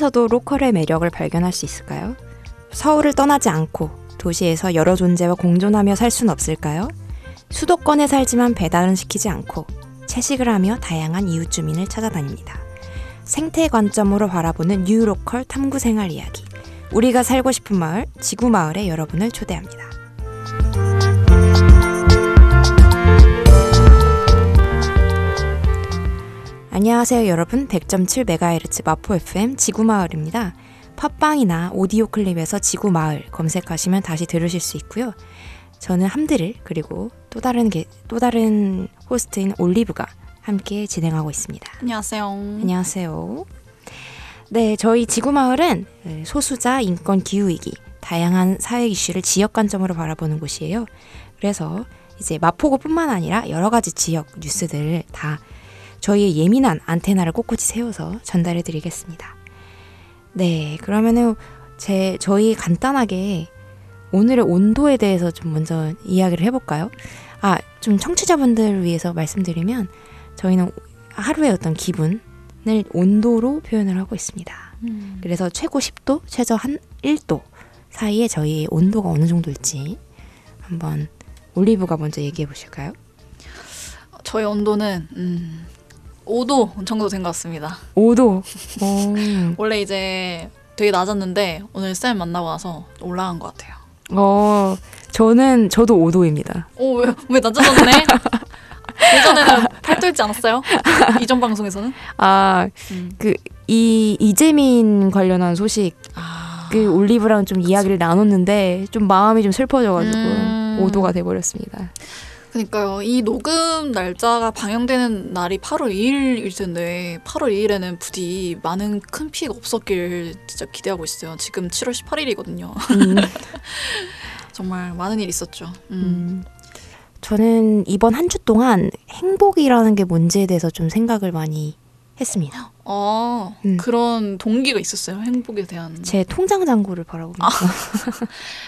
서울에서도 로컬의 매력을 발견할 수 있을까요? 서울을 떠나지 않고 도시에서 여러 존재와 공존하며 살 순 없을까요? 수도권에 살지만 배달은 시키지 않고 채식을 하며 다양한 이웃 주민을 찾아다닙니다. 생태 관점으로 바라보는 뉴로컬 탐구 생활 이야기. 우리가 살고 싶은 마을, 지구 마을에 여러분을 초대합니다. 안녕하세요, 여러분. 100.7MHz 마포 FM 지구 마을입니다. 팟빵이나 오디오 클립에서 지구 마을 검색하시면 다시 들으실 수 있고요. 저는 함드를 그리고 또 다른 게, 또 다른 호스트인 올리브가 함께 진행하고 있습니다. 안녕하세요. 안녕하세요. 네, 저희 지구마을은 소수자 인권 기후위기, 다양한 사회 이슈를 지역 관점으로 바라보는 곳이에요. 그래서 이제 마포구뿐만 아니라 여러 가지 지역 뉴스들을 다 저희의 예민한 안테나를 꼿꼿이 세워서 전달해 드리겠습니다. 네, 그러면은 제 저희 간단하게 오늘의 온도에 대해서 좀 먼저 이야기를 해볼까요? 아, 좀 청취자분들을 위해서 말씀드리면 저희는 하루의 어떤 기분을 온도로 표현을 하고 있습니다. 음. 그래서 최고 10도, 최저 한 1도 사이에 저희 온도가 어느 정도일지 한번 올리브가 먼저 얘기해 보실까요? 저희 온도는 음, 5도 정도 된 것 같습니다. 5도. 어, 원래 이제 되게 낮았는데 오늘 쌤 만나고 나서 올라간 것 같아요. 어, 저는 저도 5도입니다. 오, 왜, 왜 낮아졌네? 예전에는 8도였지 않았어요? 이전 방송에서는? 아, 음. 그 이 이재민 관련한 소식 아, 그 올리브랑 좀 이야기를 나눴는데 좀 마음이 좀 슬퍼져가지고 음. 5도가 돼버렸습니다. 그러니까요. 이 녹음 날짜가 방영되는 날이 8월 2일일 텐데 8월 2일에는 부디 많은 큰 피해가 없었길 진짜 기대하고 있어요. 지금 7월 18일이거든요. 음. 정말 많은 일이 있었죠. 음. 음. 저는 이번 한 주 동안 행복이라는 게 뭔지에 대해서 좀 생각을 많이 했습니다. 어, 음. 그런 동기가 있었어요. 행복에 대한. 제 통장 잔고를 바라보면서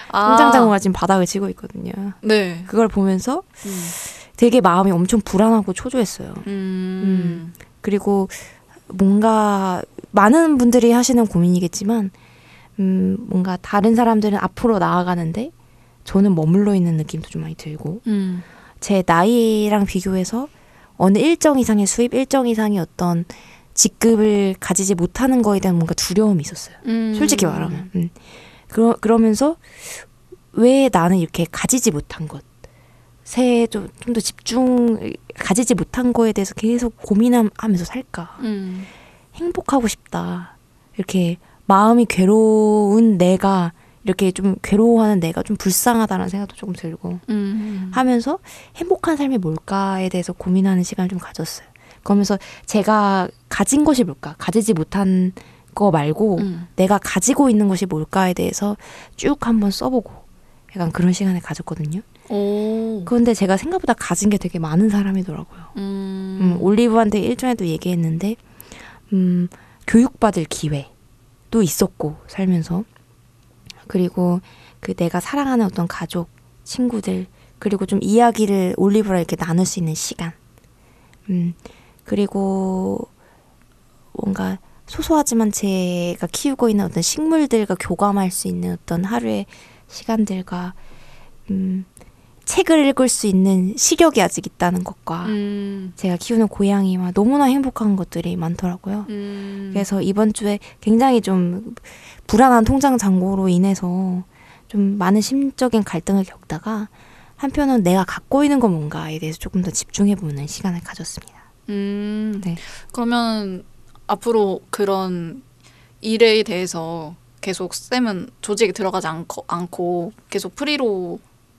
아, 통장 잔고가 지금 바닥을 치고 있거든요. 네. 그걸 보면서 음. 되게 마음이 엄청 불안하고 초조했어요. 음. 그리고 뭔가 많은 분들이 하시는 고민이겠지만 음, 뭔가 다른 사람들은 앞으로 나아가는데 저는 머물러 있는 느낌도 좀 많이 들고 음. 제 나이랑 비교해서 어느 일정 이상의 수입, 일정 이상의 어떤 직급을 가지지 못하는 거에 대한 뭔가 두려움이 있었어요. 음. 솔직히 말하면. 음. 그러, 그러면서 왜 나는 이렇게 가지지 못한 것, 새에 좀 더 집중, 가지지 못한 거에 대해서 계속 고민하면서 살까. 음. 행복하고 싶다. 이렇게 마음이 괴로운 내가 이렇게 좀 괴로워하는 내가 좀 불쌍하다는 생각도 조금 들고 음. 하면서 행복한 삶이 뭘까에 대해서 고민하는 시간을 좀 가졌어요. 그러면서 제가 가진 것이 뭘까? 가지지 못한 거 말고 음. 내가 가지고 있는 것이 뭘까에 대해서 쭉 한번 써보고 약간 그런 시간을 가졌거든요. 오. 그런데 제가 생각보다 가진 게 되게 많은 사람이더라고요. 음. 음, 올리브한테 일전에도 얘기했는데, 음, 교육받을 기회도 있었고, 살면서. 그리고 그 내가 사랑하는 어떤 가족, 친구들, 그리고 좀 이야기를 올리브랑 이렇게 나눌 수 있는 시간. 음, 그리고 뭔가 소소하지만 제가 키우고 있는 어떤 식물들과 교감할 수 있는 어떤 하루의 시간들과, 음, 책을 읽을 수 있는 시력이 아직 있다는 것과, 음. 제가 키우는 고양이와 너무나 행복한 것들이 많더라고요. 음. 그래서 이번 주에 굉장히 좀 불안한 통장 잔고로 인해서 좀 많은 심적인 갈등을 겪다가 한편은 내가 갖고 있는 건 뭔가에 대해서 조금 더 집중해보는 시간을 가졌습니다. 음. 네. 그러면 앞으로 그런 일에 대해서 계속 쌤은 조직에 들어가지 않고, 않고 계속 프리로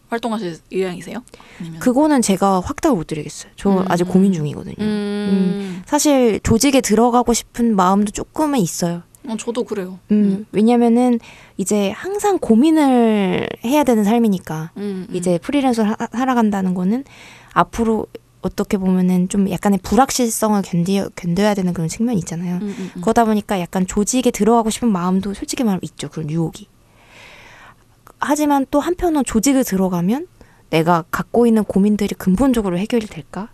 활동하실 의향이세요? 아니면 그거는 제가 확답을 못 드리겠어요. 저 음. 아직 고민 중이거든요. 음. 사실 조직에 들어가고 싶은 마음도 조금은 있어요. 어, 저도 그래요. 음, 왜냐면은 이제 항상 고민을 해야 되는 삶이니까. 음, 음. 이제 프리랜서를 하- 살아간다는 거는 앞으로 어떻게 보면은 좀 약간의 불확실성을 견디, 견뎌야 되는 그런 측면이 있잖아요. 음, 음, 음. 그러다 보니까 약간 조직에 들어가고 싶은 마음도 솔직히 말하면 있죠. 그런 유혹이. 하지만 또 한편으로 조직을 들어가면 내가 갖고 있는 고민들이 근본적으로 해결이 될까?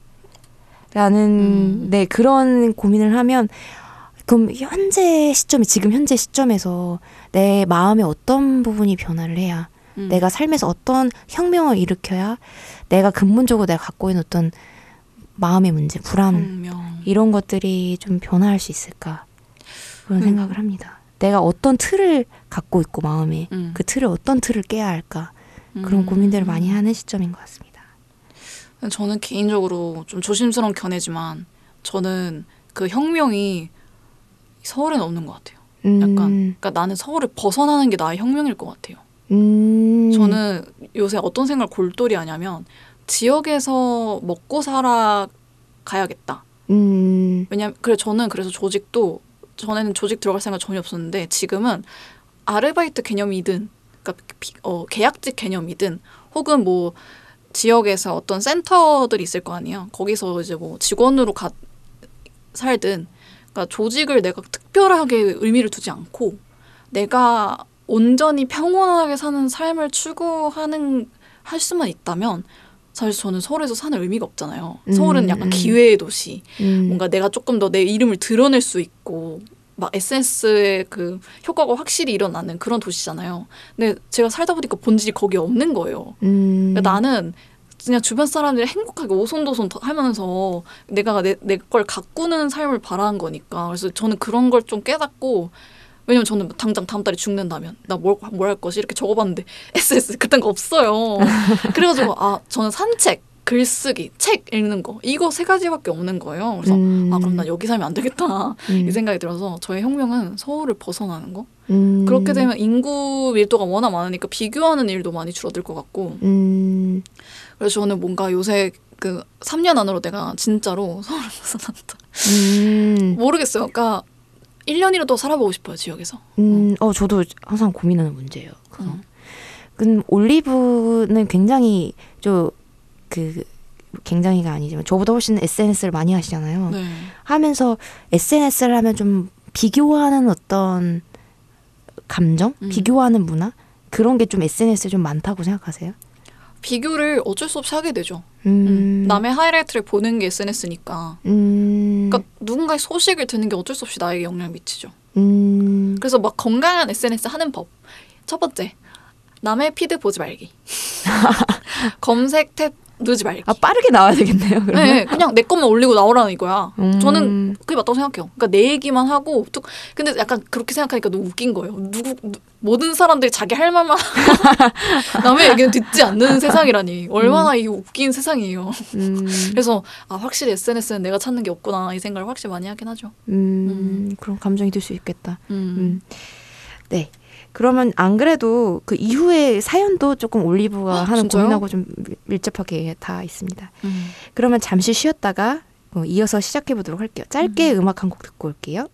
라는 음. 네 그런 고민을 하면 그럼 현재 시점에 지금 현재 시점에서 내 마음의 어떤 부분이 변화를 해야 음. 내가 삶에서 어떤 혁명을 일으켜야 내가 근본적으로 내가 갖고 있는 어떤 마음의 문제, 불안 분명. 이런 것들이 좀 변화할 수 있을까 그런 음. 생각을 합니다. 내가 어떤 틀을 갖고 있고 마음에 음. 그 틀을 어떤 틀을 깨야 할까 그런 음. 고민들을 많이 하는 시점인 것 같습니다. 저는 개인적으로 좀 조심스러운 견해지만 저는 그 혁명이 서울에는 없는 것 같아요. 음, 약간 그러니까 나는 서울을 벗어나는 게 나의 혁명일 것 같아요. 음, 저는 요새 어떤 생각을 골똘히 하냐면 지역에서 먹고 살아 가야겠다. 음, 왜냐면 그래 저는 그래서 조직도 전에는 조직 들어갈 생각 전혀 없었는데 지금은 아르바이트 개념이든 그러니까 비- 어, 계약직 개념이든 혹은 뭐 지역에서 어떤 센터들이 있을 거 아니에요. 거기서 이제 뭐 직원으로 가 살든 그러니까 조직을 내가 특별하게 의미를 두지 않고 내가 온전히 평온하게 사는 삶을 추구하는 할 수만 있다면 사실 저는 서울에서 사는 의미가 없잖아요. 서울은 음, 약간 음. 기회의 도시. 음, 뭔가 내가 조금 더 내 이름을 드러낼 수 있고 막 SNS의 그 효과가 확실히 일어나는 그런 도시잖아요. 근데 제가 살다 보니까 본질이 거기에 없는 거예요. 음, 그러니까 나는 그냥 주변 사람들이 행복하게 오손도손 더 하면서 내가 내내걸 가꾸는 삶을 바라는 거니까. 그래서 저는 그런 걸 좀 깨닫고 왜냐면 저는 당장 다음 달에 죽는다면 나 뭘 뭘 할 것이 이렇게 적어봤는데 SS 그딴 거 없어요. 그래가지고 아 저는 산책, 글쓰기, 책 읽는 거 이거 세 가지밖에 없는 거예요. 그래서 음, 아 그럼 난 여기 살면 안 되겠다. 음, 이 생각이 들어서 저의 혁명은 서울을 벗어나는 거. 음, 그렇게 되면 인구 밀도가 워낙 많으니까 비교하는 일도 많이 줄어들 것 같고. 음, 그래서 저는 뭔가 요새 그 3년 안으로 내가 진짜로 서울을 벗어난다 음, 모르겠어요 그러니까 1년이라도 살아보고 싶어요 지역에서 음, 어 저도 항상 고민하는 문제예요. 그거. 음. 그 올리브는 굉장히 좀그 굉장히가 아니지만 저보다 훨씬 SNS를 많이 하시잖아요. 네. 하면서 SNS를 하면 좀 비교하는 어떤 감정, 음. 비교하는 문화 그런 게 좀 SNS에 좀 많다고 생각하세요? 비교를 어쩔 수 없이 하게 되죠 음, 음. 남의 하이라이트를 보는 게 SNS니까 음, 그러니까 누군가의 소식을 듣는 게 어쩔 수 없이 나에게 영향을 미치죠 음, 그래서 막 건강한 SNS 하는 법. 첫 번째, 남의 피드 보지 말기. 검색 탭 누르지 말기. 아 빠르게 나와야 되겠네요. 그러면. 네, 그냥 내 것만 올리고 나오라는 이거야. 음. 저는 그게 맞다고 생각해요. 그러니까 내 얘기만 하고 툭. 근데 약간 그렇게 생각하니까 너무 웃긴 거예요. 누구 누- 모든 사람들이 자기 할 말만 남의 얘기는 듣지 않는 세상이라니 얼마나 이 웃긴 세상이에요. 음, 그래서 아 확실히 SNS는 내가 찾는 게 없구나 이 생각을 확실히 많이 하긴 하죠. 음, 그런 감정이 들 수 있겠다. 음. 음. 네. 그러면 안 그래도 그 이후에 사연도 조금 올리브가 헉, 하는 진짜요? 고민하고 좀 밀- 밀접하게 다 있습니다. 음. 그러면 잠시 쉬었다가 어, 이어서 시작해 보도록 할게요. 짧게 음. 악 한 곡 듣고 올게요.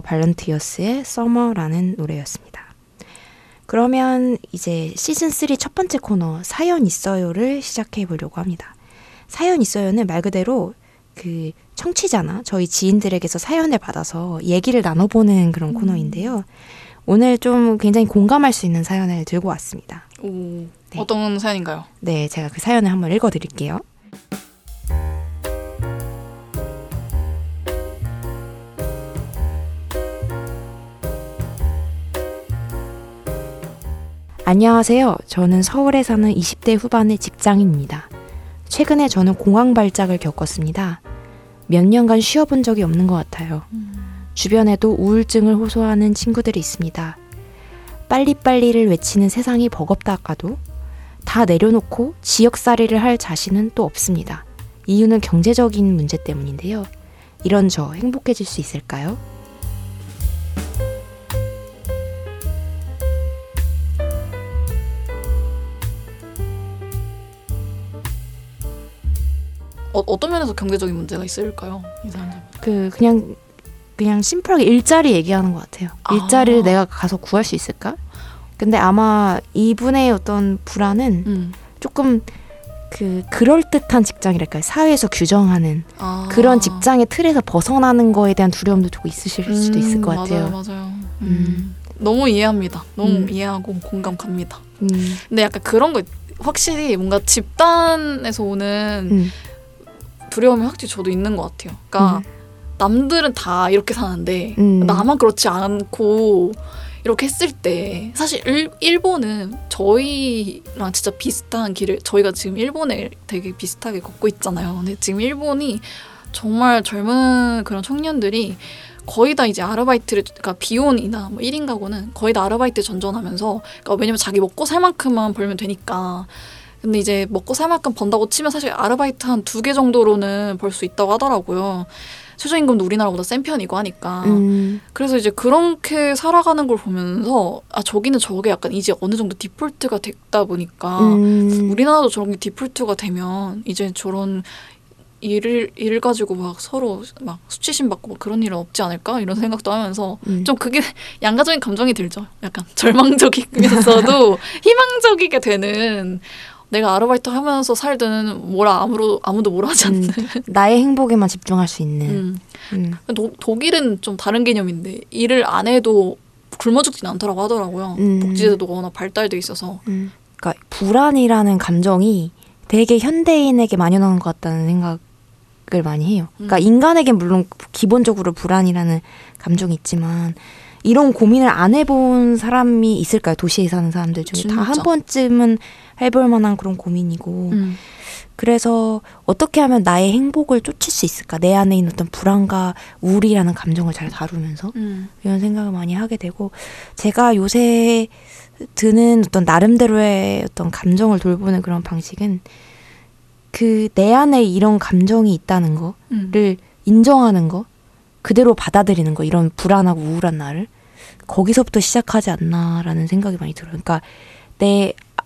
더 발런티어스의 서머라는 노래였습니다. 그러면 이제 시즌 3 첫 번째 코너 사연 있어요를 시작해 보려고 합니다. 사연 있어요는 말 그대로 그 청취자나 저희 지인들에게서 사연을 받아서 얘기를 나눠보는 그런 코너인데요. 오늘 좀 굉장히 공감할 수 있는 사연을 들고 왔습니다. 오, 어떤 사연인가요? 네, 제가 그 사연을 한번 읽어드릴게요. 안녕하세요. 저는 서울에 사는 20대 후반의 직장인입니다. 최근에 저는 공황 발작을 겪었습니다. 몇 년간 쉬어본 적이 없는 것 같아요. 주변에도 우울증을 호소하는 친구들이 있습니다. 빨리빨리를 외치는 세상이 버겁다 아까도 다 내려놓고 지역살이를 할 자신은 또 없습니다. 이유는 경제적인 문제 때문인데요. 이런 저 행복해질 수 있을까요? 어, 어떤 면에서 경제적인 문제가 있을까요? 이 사람들. 그 그냥 그냥 심플하게 일자리 얘기하는 것 같아요. 아. 일자리를 내가 가서 구할 수 있을까? 근데 아마 이분의 어떤 불안은 음. 조금 그 그럴 듯한 직장이랄까요? 사회에서 규정하는 아. 그런 직장의 틀에서 벗어나는 거에 대한 두려움도 조금 있으실 수도 있을 음, 것 같아요. 맞아요, 맞아요. 음. 음. 너무 이해합니다. 너무 음. 이해하고 공감 갑니다. 음, 근데 약간 그런 거 확실히 뭔가 집단에서 오는 음, 두려움이 확실히 저도 있는 것 같아요. 그러니까 남들은 다 이렇게 사는데 음. 나만 그렇지 않고 이렇게 했을 때 사실 일, 일본은 저희랑 진짜 비슷한 길을 저희가 지금 일본에 되게 비슷하게 걷고 있잖아요. 근데 지금 일본이 정말 젊은 그런 청년들이 거의 다 이제 아르바이트를 그러니까 비혼이나 뭐 1인 가구는 거의 다 아르바이트 전전하면서 그러니까 왜냐면 자기 먹고 살 만큼만 벌면 되니까 근데 이제 먹고 살 만큼 번다고 치면 사실 아르바이트 한 두 개 정도로는 벌 수 있다고 하더라고요. 최저임금도 우리나라보다 센 편이고 하니까. 음, 그래서 이제 그렇게 살아가는 걸 보면서 아 저기는 저게 약간 이제 어느 정도 디폴트가 됐다 보니까 음, 우리나라도 저런 게 디폴트가 되면 이제 저런 일을 일 가지고 막 서로 막 수치심 받고 막 그런 일은 없지 않을까 이런 생각도 하면서 음. 좀 그게 양가적인 감정이 들죠. 약간 절망적이면서도 희망적이게 되는 내가 아르바이트 하면서 살든 뭐라 아무도 아무도 뭐라 하지 않는. 나의 행복에만 집중할 수 있는. 음. 음. 도, 독일은 좀 다른 개념인데 일을 안 해도 굶어 죽진 않더라고 하더라고요. 음. 복지제도가 워낙 발달돼 있어서. 음. 그러니까 불안이라는 감정이 되게 현대인에게 만연한 것 같다는 생각 을 많이 해요. 그러니까 음. 인간에겐 물론 기본적으로 불안이라는 감정이 있지만 이런 고민을 안 해본 사람이 있을까요? 도시에 사는 사람들 중에 다 한. 번쯤은 해볼 만한 그런 고민이고 음. 그래서 어떻게 하면 나의 행복을 쫓을 수 있을까? 내 안에 있는 어떤 불안과 우울이라는 감정을 잘 다루면서 음. 이런 생각을 많이 하게 되고 제가 요새 드는 어떤 나름대로의 어떤 감정을 돌보는 그런 방식은 그 내 안에 이런 감정이 있다는 음. 거를 인정하는 거 그대로 받아들이는 거 이런 불안하고 우울한 나를 거기서부터 시작하지 않나라는 생각이 많이 들어요. 그러니까 내 아,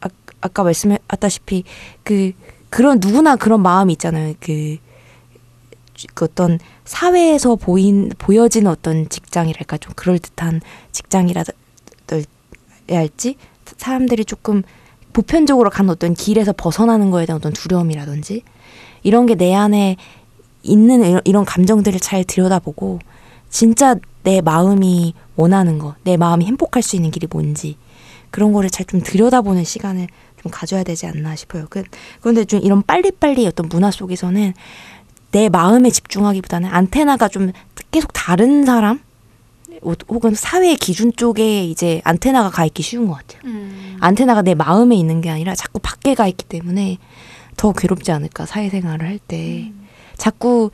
아, 아까 말씀하셨다시피 그 그런 누구나 그런 마음이 있잖아요. 그, 그 어떤 사회에서 보인 보여지는 어떤 직장이랄까 좀 그럴 듯한 직장이라 할지 사람들이 조금 보편적으로 가는 어떤 길에서 벗어나는 거에 대한 어떤 두려움이라든지 이런 게 내 안에 있는 이런, 감정들을 잘 들여다보고 진짜 내 마음이 원하는 거, 내 마음이 행복할 수 있는 길이 뭔지 그런 거를 잘 좀 들여다보는 시간을 좀 가져야 되지 않나 싶어요. 그- 그런데 좀 이런 빨리빨리 어떤 문화 속에서는 내 마음에 집중하기보다는 안테나가 좀 계속 다른 사람 호- 혹은 사회 기준 쪽에 이제 안테나가 가 있기 쉬운 것 같아요. 음. 안테나가 내 마음에 있는 게 아니라 자꾸 밖에 가 있기 때문에 더 괴롭지 않을까 사회생활을 할 때 자꾸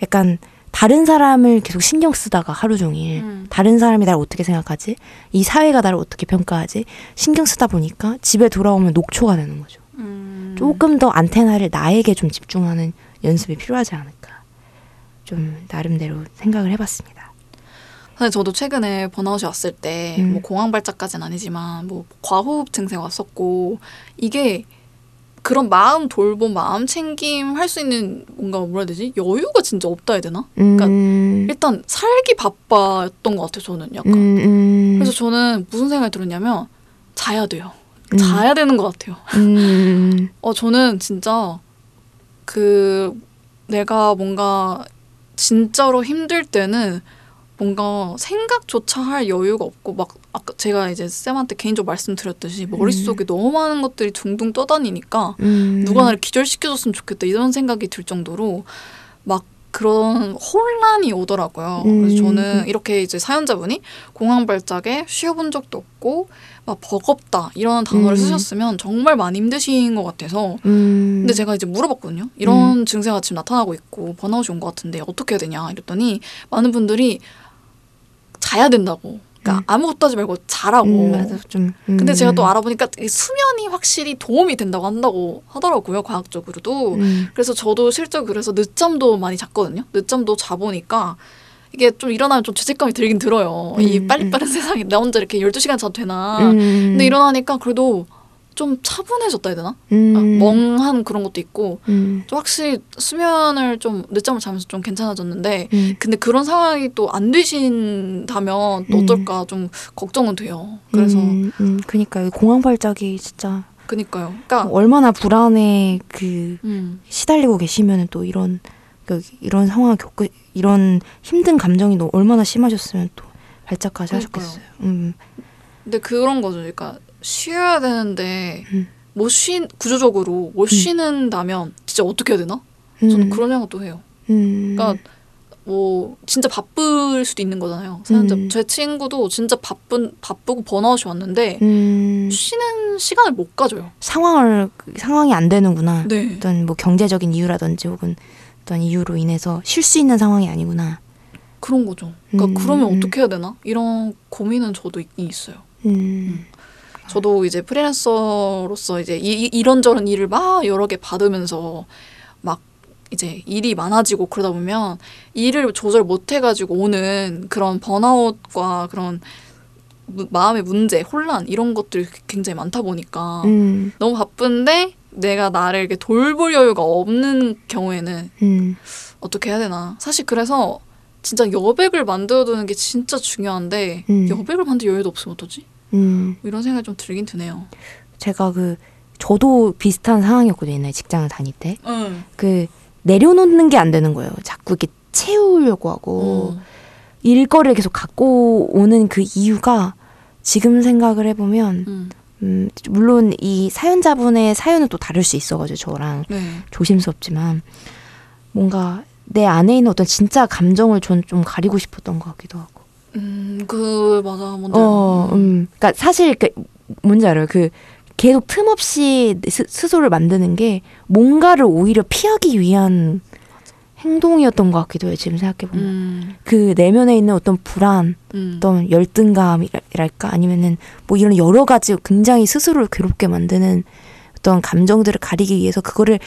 약간 다른 사람을 계속 신경 쓰다가 하루 종일 음. 다른 사람이 나를 어떻게 생각하지 이 사회가 나를 어떻게 평가하지 신경 쓰다 보니까 집에 돌아오면 녹초가 되는 거죠 음. 조금 더 안테나를 나에게 좀 집중하는 연습이 필요하지 않을까 좀 나름대로 생각을 해봤습니다 사실 저도 최근에 번아웃이 왔을 때 음. 뭐 공황 발작까지는 아니지만 뭐 과호흡 증세가 왔었고 이게 그런 마음 돌봄, 마음 챙김 할 수 있는 뭔가 뭐라 해야 되지? 여유가 진짜 없다 해야 되나? 음, 일단 살기 바빴던 것 같아요, 저는 약간. 음, 음, 그래서 저는 무슨 생각이 들었냐면 자야 돼요. 음. 자야 되는 것 같아요. 음, 어 저는 진짜 그 내가 뭔가 진짜로 힘들 때는 뭔가 생각조차 할 여유가 없고 막 아까 제가 이제 쌤한테 개인적으로 말씀드렸듯이 머릿속에 너무 많은 것들이 둥둥 떠다니니까 음. 누가 나를 기절시켜줬으면 좋겠다 이런 생각이 들 정도로 막 그런 혼란이 오더라고요. 그래서 음. 저는 이렇게 이제 사연자분이 공황 발작에 쉬어본 적도 없고 막 버겁다 이런 단어를 음. 쓰셨으면 정말 많이 힘드신 것 같아서 음. 근데 제가 이제 물어봤거든요. 이런 증세가 지금 나타나고 있고 번아웃이 온 것 같은데 어떻게 해야 되냐 이랬더니 많은 분들이 자야 된다고. 그러니까 아무것도 하지 말고 자라고. 음, 맞아 좀. 음. 근데 제가 또 알아보니까 이 수면이 확실히 도움이 된다고 한다고 하더라고요 과학적으로도. 음. 그래서 저도 실제 그래서 늦잠도 많이 잤거든요. 늦잠도 자보니까 이게 좀 일어나면 좀 죄책감이 들긴 들어요. 이 음, 빨리빠른 세상에 나 혼자 이렇게 12시간 자도 되나. 음. 근데 일어나니까 그래도 좀 차분해졌다 해야 되나? 음. 아, 멍한 그런 것도 있고 음. 좀 확실히 수면을 좀 늦잠을 자면서 좀 괜찮아졌는데 음. 근데 그런 상황이 또 안 되신다면 또 음. 어떨까 좀 걱정은 돼요. 그래서 음, 음, 그니까 공황 발작이 진짜 그니까요. 그러니까 얼마나 불안에 그 음, 시달리고 계시면은 또 이런 그 이런 상황 겪으 이런 힘든 감정이 너 얼마나 심하셨으면 또 발작까지 그러니까요. 하셨겠어요. 음. 근데 그런 거죠. 그러니까 쉬어야 되는데 음. 못 쉬, 구조적으로 못 쉬는다면 진짜 어떻게 해야 되나? 음. 저는 그런 생각도 해요. 음. 그러니까 뭐 진짜 바쁠 수도 있는 거잖아요. 사연자 음. 제 친구도 진짜 바쁜 바쁘고 번아웃이 왔는데 음. 쉬는 시간을 못 가져요. 상황을 상황이 안 되는구나. 네. 어떤 뭐 경제적인 이유라든지 혹은 어떤 이유로 인해서 쉴 수 있는 상황이 아니구나. 그런 거죠. 그러니까 음, 그러면 음. 어떻게 해야 되나? 이런 고민은 저도 있긴 있어요. 음. 저도 이제 프리랜서로서 이제 이, 이- 이런저런 일을 막 여러 개 받으면서 막 이제 일이 많아지고 그러다 보면 일을 조절 못 해가지고 오는 그런 번아웃과 그런 무- 마음의 문제, 혼란 이런 것들이 굉장히 많다 보니까 음. 너무 바쁜데 내가 나를 이렇게 돌볼 여유가 없는 경우에는 음. 어떻게 해야 되나. 사실 그래서 진짜 여백을 만들어두는 게 진짜 중요한데 음. 여백을 만들 여유도 없으면 어떡지? 음. 뭐 이런 생각이 좀 들긴 드네요. 제가 그 저도 비슷한 상황이었거든요. 옛날에 직장을 다닐 때. 응. 그 내려놓는 게 안 되는 거예요. 자꾸 이렇게 채우려고 하고 어. 일거리를 계속 갖고 오는 그 이유가 지금 생각을 해보면 음. 음, 물론 이 사연자분의 사연은 또 다를 수 있어가지고 저랑 네. 조심스럽지만 뭔가 내 안에 있는 어떤 진짜 감정을 전 좀 가리고 싶었던 것 같기도 하고. 음, 그 맞아. 뭔지 어. 음, 그러니까 사실 그 뭔지 알아요. 그 계속 틈 없이 스, 스스로를 만드는 게 뭔가를 오히려 피하기 위한 행동이었던 것 같기도 해요. 지금 생각해 보면 음. 그 내면에 있는 어떤 불안, 음. 어떤 열등감이랄까 아니면은 뭐 이런 여러 가지 굉장히 스스로를 괴롭게 만드는 어떤 감정들을 가리기 위해서 그거를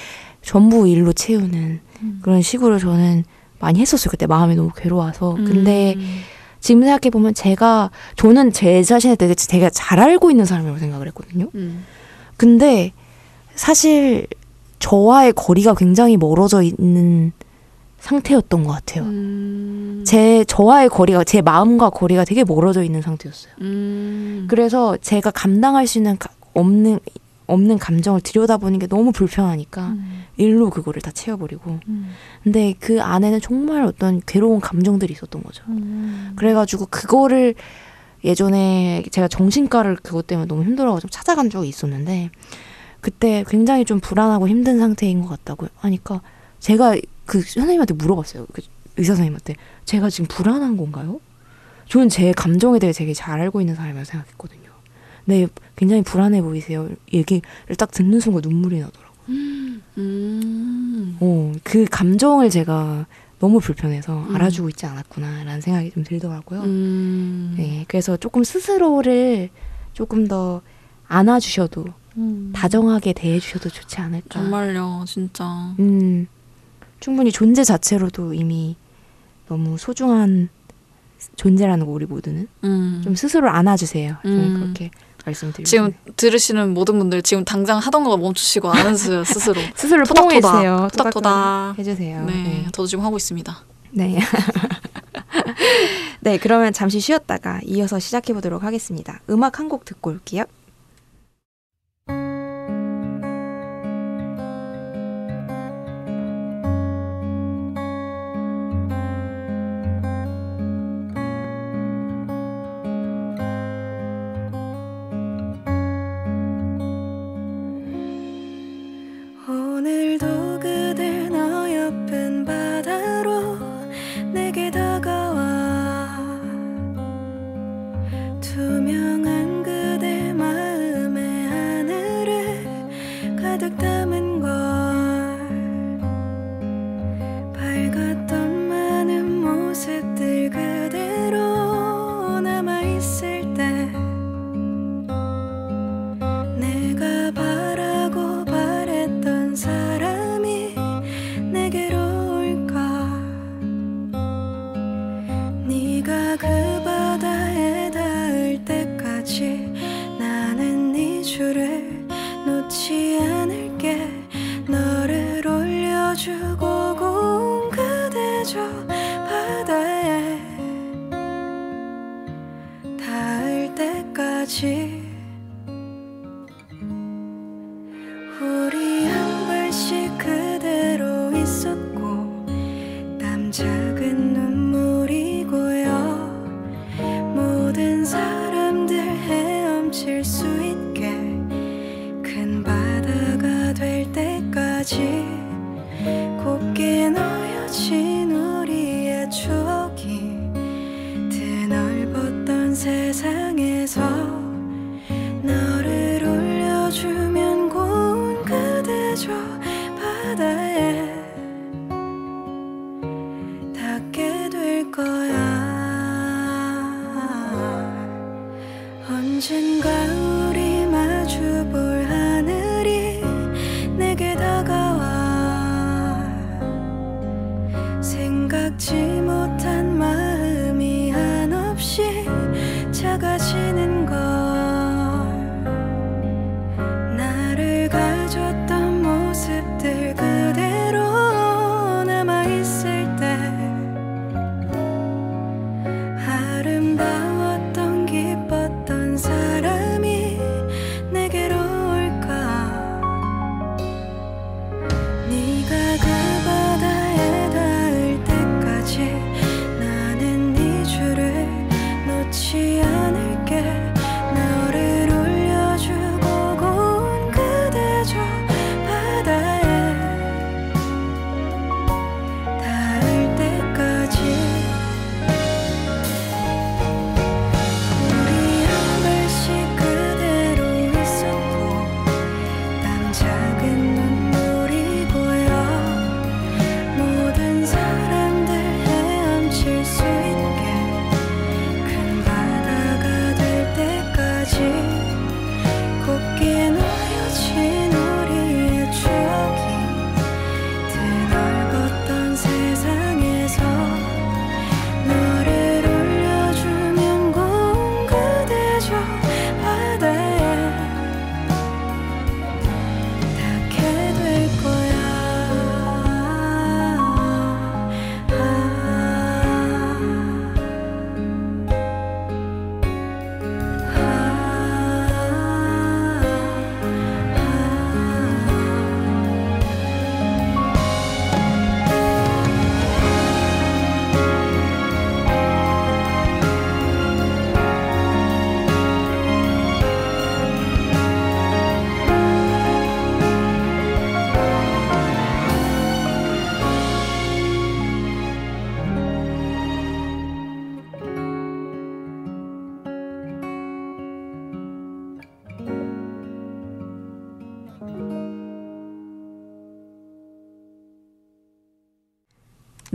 전부 일로 채우는 음. 그런 식으로 저는 많이 했었어요. 그때 마음이 너무 괴로워서. 근데 음. 지금 생각해 보면 제가 저는 제 자신에 대해 되게 잘 알고 있는 사람이라고 생각을 했거든요. 음. 근데 사실 저와의 거리가 굉장히 멀어져 있는 상태였던 것 같아요. 음. 제 저와의 거리가 제 마음과 거리가 되게 멀어져 있는 상태였어요. 음. 그래서 제가 감당할 수 있는 가- 없는 없는 감정을 들여다보는 게 너무 불편하니까 음. 일로 그거를 다 채워버리고. 음. 근데 그 안에는 정말 어떤 괴로운 감정들이 있었던 거죠. 음. 그래가지고 그거를 예전에 제가 정신과를 그것 때문에 너무 힘들어서 좀 찾아간 적이 있었는데 그때 굉장히 좀 불안하고 힘든 상태인 것 같다고 하니까 제가 그 선생님한테 물어봤어요. 그 의사 선생님한테 제가 지금 불안한 건가요? 저는 제 감정에 대해 되게 잘 알고 있는 사람이라고 생각했거든요. 네, 굉장히 불안해 보이세요. 얘기를 딱 듣는 순간 눈물이 나더라고요. 음. 어, 그 감정을 제가 너무 불편해서 음. 알아주고 있지 않았구나라는 생각이 좀 들더라고요. 음. 네, 그래서 조금 스스로를 조금 더 안아주셔도 음. 다정하게 대해주셔도 좋지 않을까. 정말요, 진짜. 음, 충분히 존재 자체로도 이미 너무 소중한 존재라는 거 우리 모두는 음. 좀 스스로 안아주세요. 저는 음. 그렇게 말씀드리고 지금. 들으시는 모든 분들 지금 당장 하던 거 멈추시고 안 하세요 스스로. 스스로 토닥토닥. 토닥토닥. 해주세요. 네, 네. 저도 지금 하고 있습니다. 네. 네, 그러면 잠시 쉬었다가 이어서 시작해 보도록 하겠습니다. 음악 한 곡 듣고 올게요.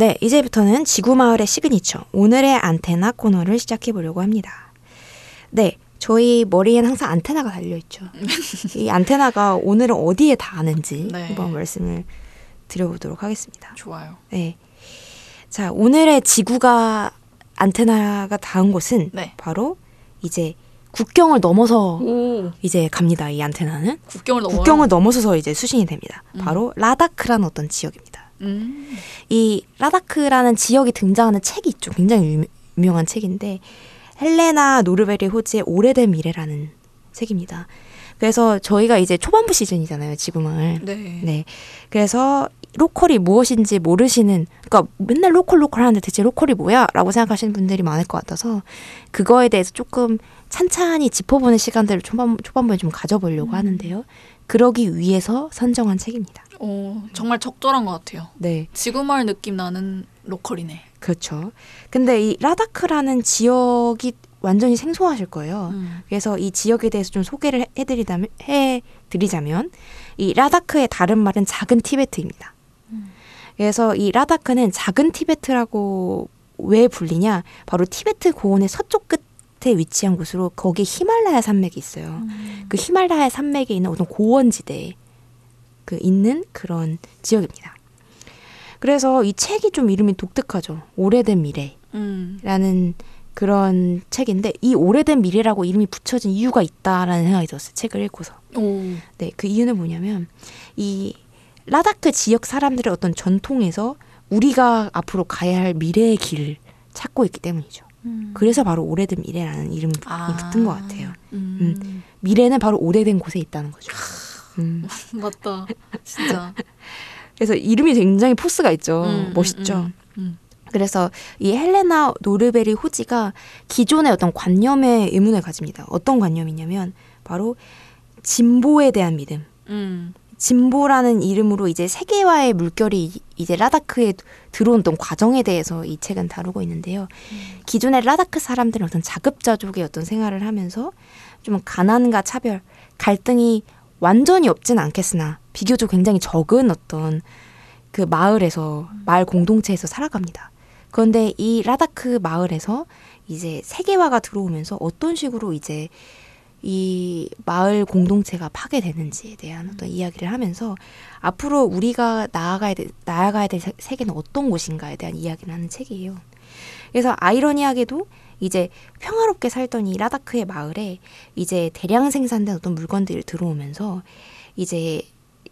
네, 이제부터는 지구마을의 시그니처, 오늘의 안테나 코너를 시작해 보려고 합니다. 네, 저희 머리엔 항상 안테나가 달려있죠. 이 안테나가 오늘은 어디에 닿았는지 네. 한번 말씀을 드려보도록 하겠습니다. 좋아요. 네. 자, 오늘의 지구가 안테나가 닿은 곳은 네. 바로 이제 국경을 넘어서 오 이제 갑니다. 이 안테나는 국경을 넘어 국경을 넘어서서 이제 수신이 됩니다. 음. 바로 라다크라는 어떤 지역입니다. 음. 이 라다크라는 지역이 등장하는 책이 있죠. 굉장히 유, 유명한 책인데 헬레나 노르베리 호지의 오래된 미래라는 책입니다. 그래서 저희가 이제 초반부 시즌이잖아요. 지금은. 네. 네. 그래서 로컬이 무엇인지 모르시는 그러니까 맨날 로컬 로컬 하는데 대체 로컬이 뭐야 라고 생각하시는 분들이 많을 것 같아서 그거에 대해서 조금 찬찬히 짚어보는 시간들을 초반 초반부에 좀 가져보려고 하는데요. 그러기 위해서 선정한 책입니다. 어, 정말 적절한 것 같아요. 네. 지구마을 느낌 나는 로컬이네. 그렇죠. 근데 이 라다크라는 지역이 완전히 생소하실 거예요. 음. 그래서 이 지역에 대해서 좀 소개를 해드리자면, 해드리자면 이 라다크의 다른 말은 작은 티베트입니다. 그래서 이 라다크는 작은 티베트라고 왜 불리냐? 바로 티베트 고원의 서쪽 끝 에 위치한 곳으로 거기에 히말라야 산맥이 있어요. 그 히말라야 산맥에 있는 어떤 고원지대에 그 있는 그런 지역입니다. 그래서 이 책이 좀 이름이 독특하죠. 오래된 미래. 음. 라는 그런 책인데 이 오래된 미래라고 이름이 붙여진 이유가 있다라는 생각이 들었어요. 책을 읽고서. 오. 네, 그 이유는 뭐냐면 이 라다크 지역 사람들의 어떤 전통에서 우리가 앞으로 가야 할 미래의 길을 찾고 있기 때문이죠. 그래서 바로 오래된 미래라는 이름이 붙- 아. 붙은 것 같아요. 음. 미래는 바로 오래된 곳에 있다는 거죠. 음. 맞다. 진짜. 그래서 이름이 굉장히 포스가 있죠. 음, 멋있죠. 음, 음. 그래서 이 헬레나 노르베리 호지가 기존의 어떤 관념에 의문을 가집니다. 어떤 관념이냐면 바로 진보에 대한 믿음. 음. 진보라는 이름으로 이제 세계화의 물결이 이- 이제 라다크에 들어온 어떤 과정에 대해서 이 책은 다루고 있는데요. 기존의 라다크 사람들은 어떤 자급자족의 어떤 생활을 하면서 좀 가난과 차별, 갈등이 완전히 없진 않겠으나 비교적 굉장히 적은 어떤 그 마을에서 마을 공동체에서 살아갑니다. 그런데 이 라다크 마을에서 이제 세계화가 들어오면서 어떤 식으로 이제 이 마을 공동체가 파괴되는지에 대한 어떤 이야기를 하면서 앞으로 우리가 나아가야 될, 나아가야 될 세- 세계는 어떤 곳인가에 대한 이야기를 하는 책이에요. 그래서 아이러니하게도 이제 평화롭게 살던 이 라다크의 마을에 이제 대량 생산된 어떤 물건들이 들어오면서 이제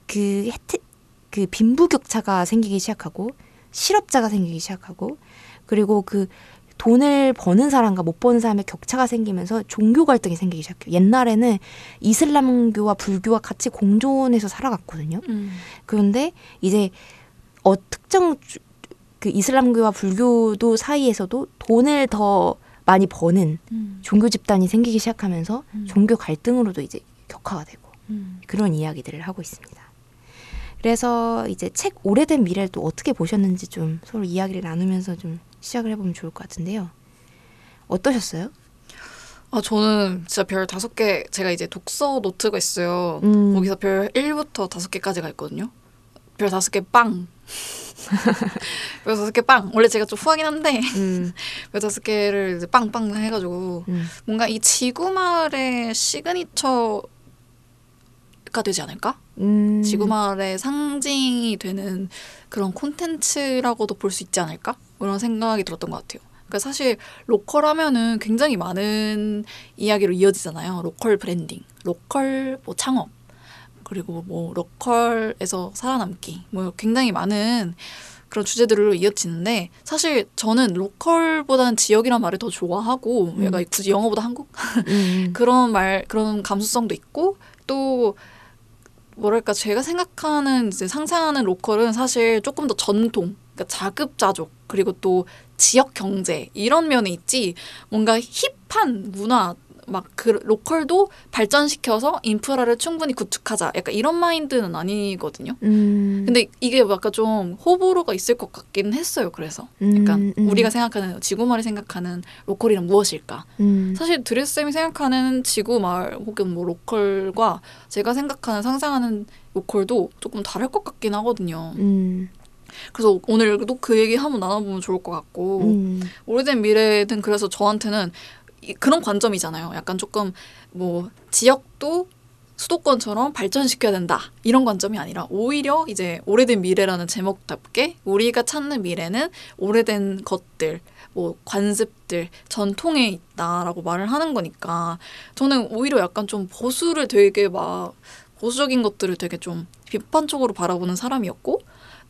그 혜택, 그 빈부격차가 생기기 시작하고 실업자가 생기기 시작하고 그리고 그 돈을 버는 사람과 못 버는 사람의 격차가 생기면서 종교 갈등이 생기기 시작해요. 옛날에는 이슬람교와 불교와 같이 공존해서 살아갔거든요. 음. 그런데 이제 어 특정 주- 그 이슬람교와 불교도 사이에서도 돈을 더 많이 버는 음. 종교 집단이 생기기 시작하면서 종교 갈등으로도 이제 격화가 되고 음. 그런 이야기들을 하고 있습니다. 그래서 이제 책 오래된 미래를 또 어떻게 보셨는지 좀 서로 이야기를 나누면서 좀 시작을 해보면 좋을 것 같은데요. 어떠셨어요? 아, 저는 진짜 별 다섯 개, 제가 이제 독서 노트가 있어요. 음. 거기서 별 1부터 다섯 개까지가 있거든요. 별 다섯 개 빵. 별 다섯 개 빵. 원래 제가 좀 후하긴 한데, 음, 별 다섯 개를 이제 빵빵 해가지고, 음, 뭔가 이 지구마을의 시그니처가 되지 않을까? 음, 지구마을의 상징이 되는 그런 콘텐츠라고도 볼 수 있지 않을까? 이런 생각이 들었던 것 같아요. 그러니까 사실 로컬 하면은 굉장히 많은 이야기로 이어지잖아요. 로컬 브랜딩, 로컬 뭐 창업, 그리고 뭐 로컬에서 살아남기, 뭐 굉장히 많은 그런 주제들로 이어지는데 사실 저는 로컬보다는 지역이란 말을 더 좋아하고 음. 얘가 굳이 영어보다 한국 음, 그런 말 그런 감수성도 있고 또 뭐랄까 제가 생각하는 이제 상상하는 로컬은 사실 조금 더 전통 그러니까 자급자족 그리고 또 지역 경제 이런 면에 있지 뭔가 hip한 문화 막 그 로컬도 발전시켜서 인프라를 충분히 구축하자 약간 이런 마인드는 아니거든요. 음, 근데 이게 약간 좀 호불호가 있을 것 같기는 했어요. 그래서 약간 음, 음, 우리가 생각하는 지구마을이 생각하는 로컬이란 무엇일까? 음, 사실 드레스쌤이 생각하는 지구 마을 혹은 뭐 로컬과 제가 생각하는 상상하는 로컬도 조금 다를 것 같긴 하거든요. 음, 그래서 오늘도 그 얘기 한번 나눠보면 좋을 것 같고 음, 오래된 미래는 그래서 저한테는 이- 그런 관점이잖아요. 약간 조금 뭐 지역도 수도권처럼 발전시켜야 된다 이런 관점이 아니라 오히려 이제 오래된 미래라는 제목답게 우리가 찾는 미래는 오래된 것들 뭐 관습들 전통에 있다라고 말을 하는 거니까 저는 오히려 약간 좀 보수를 되게 막 보수적인 것들을 되게 좀 비판적으로 바라보는 사람이었고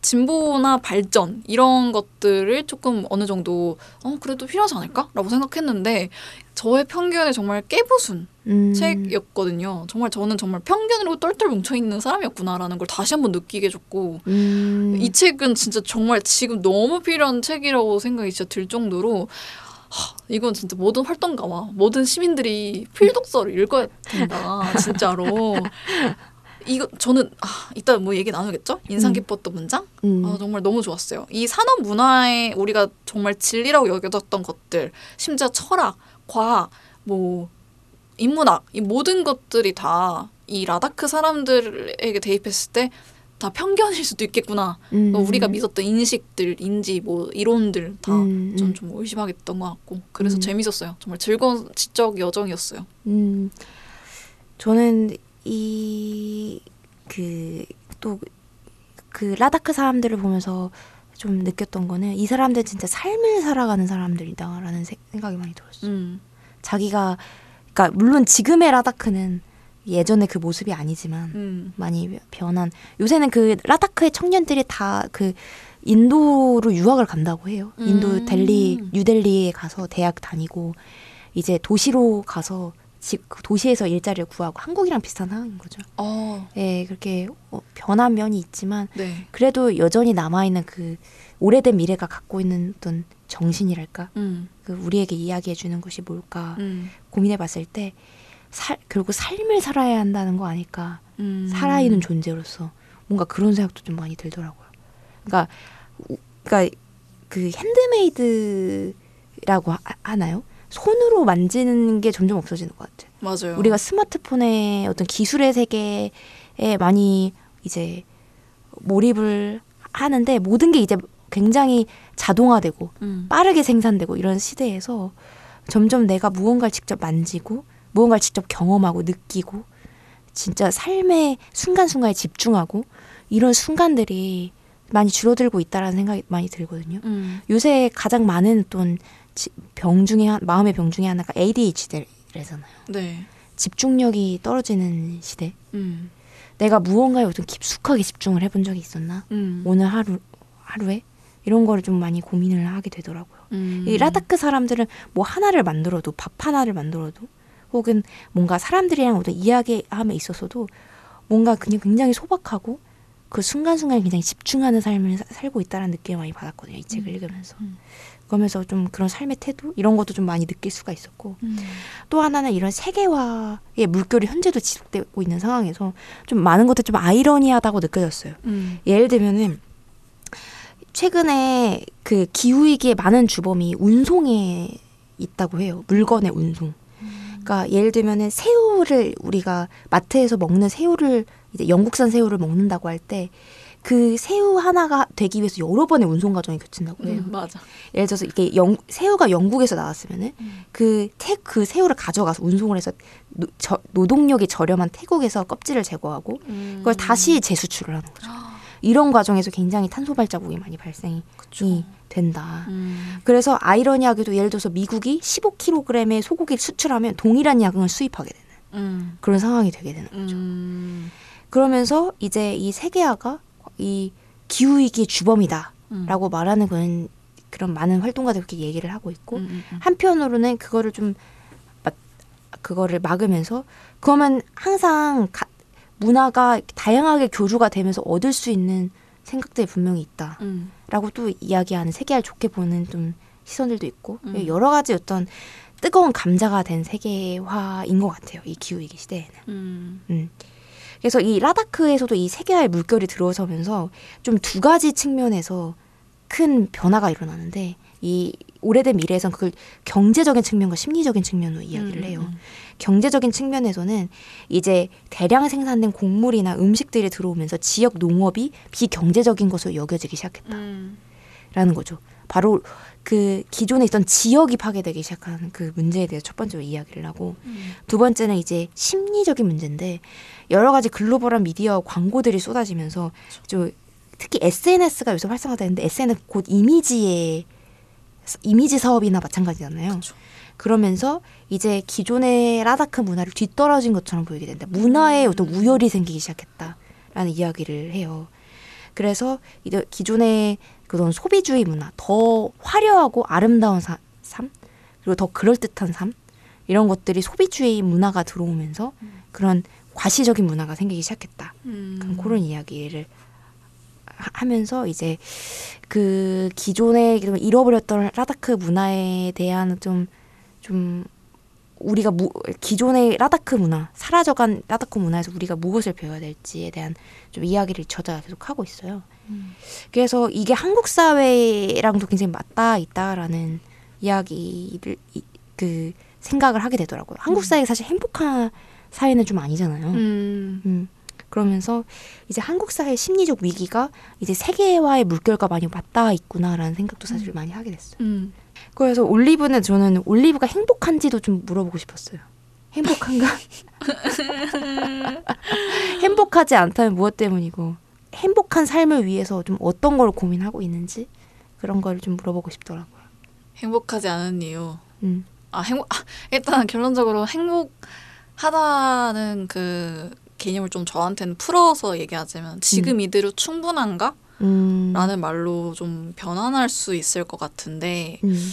진보나 발전 이런 것들을 조금 어느 정도 어 그래도 필요하지 않을까라고 생각했는데 저의 편견에 정말 깨부순 음. 책이었거든요. 정말 저는 정말 편견으로 똘똘 뭉쳐 있는 사람이었구나라는 걸 다시 한번 느끼게 해줬고 음. 이 책은 진짜 정말 지금 너무 필요한 책이라고 생각이 진짜 들 정도로 하, 이건 진짜 모든 활동가와 모든 시민들이 필독서를 읽어야 된다 진짜로 이거 저는 아, 이따 뭐 얘기 나누겠죠 인상 음. 깊었던 문장 음. 아, 정말 너무 좋았어요. 이 산업 문화에 우리가 정말 진리라고 여겨졌던 것들, 심지어 철학, 과학, 뭐 인문학 이 모든 것들이 다 이 라다크 사람들에게 대입했을 때 다 편견일 수도 있겠구나. 음. 뭐 우리가 믿었던 인식들, 인지, 뭐 이론들 다 음, 전 음. 좀 의심하게 됐던 것 같고 그래서 음. 재밌었어요. 정말 즐거운 지적 여정이었어요. 음, 저는 이 그 또 그 라다크 사람들을 보면서 좀 느꼈던 거는 이 사람들 진짜 삶을 살아가는 사람들이다라는 세- 생각이 많이 들었어요. 음, 자기가 그러니까 물론 지금의 라다크는 예전의 그 모습이 아니지만 음, 많이 변한 요새는 그 라다크의 청년들이 다 그 인도로 유학을 간다고 해요. 인도 음. 델리 뉴델리에 가서 대학 다니고 이제 도시로 가서 집그 도시에서 일자리를 구하고 한국이랑 비슷한 상황인 거죠. 어, 예, 그렇게 어, 변한 면이 있지만 네, 그래도 여전히 남아 있는 그 오래된 미래가 갖고 있는 어떤 정신이랄까, 음, 그 우리에게 이야기해 주는 것이 뭘까 음, 고민해봤을 때 살, 결국 삶을 살아야 한다는 거 아닐까. 음, 살아있는 존재로서 뭔가 그런 생각도 좀 많이 들더라고요. 그러니까, 우- 그러니까 그 핸드메이드라고 하, 하나요? 손으로 만지는 게 점점 없어지는 것 같아요. 맞아요. 우리가 스마트폰의 어떤 기술의 세계에 많이 이제 몰입을 하는데 모든 게 이제 굉장히 자동화되고 음, 빠르게 생산되고 이런 시대에서 점점 내가 무언가를 직접 만지고 무언가를 직접 경험하고 느끼고 진짜 삶의 순간순간에 집중하고 이런 순간들이 많이 줄어들고 있다라는 생각이 많이 들거든요. 음, 요새 가장 많은 어떤 지- 병 중에 한- 마음의 병 중에 하나가 ADHD래잖아요. 네, 집중력이 떨어지는 시대. 음, 내가 무언가에 어떤 깊숙하게 집중을 해본 적이 있었나? 음, 오늘 하루 하루에 이런 거를 좀 많이 고민을 하게 되더라고요. 음, 이 라다크 사람들은 뭐 하나를 만들어도 밥 하나를 만들어도 혹은 뭔가 사람들이랑 어떤 이야기함에 있어서도 뭔가 그냥 굉장히 소박하고 그 순간순간 굉장히 집중하는 삶을 사- 살고 있다는 느낌을 많이 받았거든요. 이 책을 음. 읽으면서. 음. 그러면서 좀 그런 삶의 태도 이런 것도 좀 많이 느낄 수가 있었고 음. 또 하나는 이런 세계화의 물결이 현재도 지속되고 있는 상황에서 좀 많은 것들이 좀 아이러니하다고 느껴졌어요. 음. 예를 들면은 최근에 그 기후 위기의 많은 주범이 운송에 있다고 해요. 물건의 운송. 그러니까 예를 들면은 새우를 우리가 마트에서 먹는 새우를 이제 영국산 새우를 먹는다고 할 때 그 새우 하나가 되기 위해서 여러 번의 운송 과정이 거친다고 해요. 음, 맞아. 예를 들어서 이게 영, 새우가 영국에서 나왔으면은 음. 그, 태, 그 새우를 가져가서 운송을 해서 노, 저, 노동력이 저렴한 태국에서 껍질을 제거하고 음. 그걸 다시 재수출을 하는 거죠. 이런 과정에서 굉장히 탄소 발자국이 많이 발생이 그쵸. 된다. 음. 그래서 아이러니하게도 예를 들어서 미국이 15kg의 소고기를 수출하면 동일한 양을 수입하게 되는 음. 그런 상황이 되게 되는 거죠. 음. 그러면서 이제 이 세계화가 이 기후 위기의 주범이다라고 음. 말하는 건 그런 많은 활동가들이 그렇게 얘기를 하고 있고 음, 음, 음. 한편으로는 그거를 좀 막- 그거를 막으면서 그러면 항상 가- 문화가 다양하게 교류가 되면서 얻을 수 있는 생각들이 분명히 있다. 음. 라고 또 이야기하는 세계를 좋게 보는 좀 시선들도 있고 음. 여러 가지 어떤 뜨거운 감자가 된 세계화인 것 같아요. 이 기후 위기 시대에는. 음. 음. 그래서 이 라다크에서도 이 세계화의 물결이 들어서면서 좀 두 가지 측면에서 큰 변화가 일어나는데 이 오래된 미래에선 그걸 경제적인 측면과 심리적인 측면으로 이야기를 음, 해요. 음, 경제적인 측면에서는 이제 대량 생산된 곡물이나 음식들이 들어오면서 지역 농업이 비경제적인 것으로 여겨지기 시작했다라는 음. 거죠. 바로 그 기존에 있던 지역이 파괴되기 시작한 그 문제에 대해서 첫 번째로 이야기를 하고 두 번째는 이제 심리적인 문제인데 여러 가지 글로벌한 미디어 광고들이 쏟아지면서 좀 특히 SNS가 요새 활성화되는데 SNS 곧 이미지의 이미지 사업이나 마찬가지잖아요. 그쵸. 그러면서 이제 기존의 라다크 문화를 뒤떨어진 것처럼 보이게 된다. 문화에 어떤 우열이 생기기 시작했다라는 이야기를 해요. 그래서 이제 기존의 그런 소비주의 문화, 더 화려하고 아름다운 사- 삶, 그리고 더 그럴듯한 삶 이런 것들이 소비주의 문화가 들어오면서 그런 과시적인 문화가 생기기 시작했다. 음. 그런 이야기를 하- 하면서 이제 그 기존의 좀 잃어버렸던 라다크 문화에 대한 좀 좀 우리가 무, 기존의 라다크 문화 사라져간 라다크 문화에서 우리가 무엇을 배워야 될지에 대한 좀 이야기를 저자 계속 하고 있어요. 음. 그래서 이게 한국 사회랑도 굉장히 맞닿아 있다라는 이야기를 이, 그 생각을 하게 되더라고요. 한국 사회가 사실 행복한 사회는 좀 아니잖아요. 음. 음. 그러면서 이제 한국 사회 심리적 위기가 이제 세계와의 물결과 많이 맞닿아 있구나라는 생각도 사실 많이 하게 됐어요. 음. 그래서 올리브는 저는 올리브가 행복한지도 좀 물어보고 싶었어요. 행복한가? 행복하지 않다면 무엇 때문이고 행복한 삶을 위해서 좀 어떤 걸 고민하고 있는지 그런 걸좀 물어보고 싶더라고요. 행복하지 않은 이유. 음. 아 행복. 아, 일단 결론적으로 행복하다는 그 개념을 좀 저한테는 풀어서 얘기하자면 지금 이대로 충분한가? 음. 라는 말로 좀 변환할 수 있을 것 같은데 음.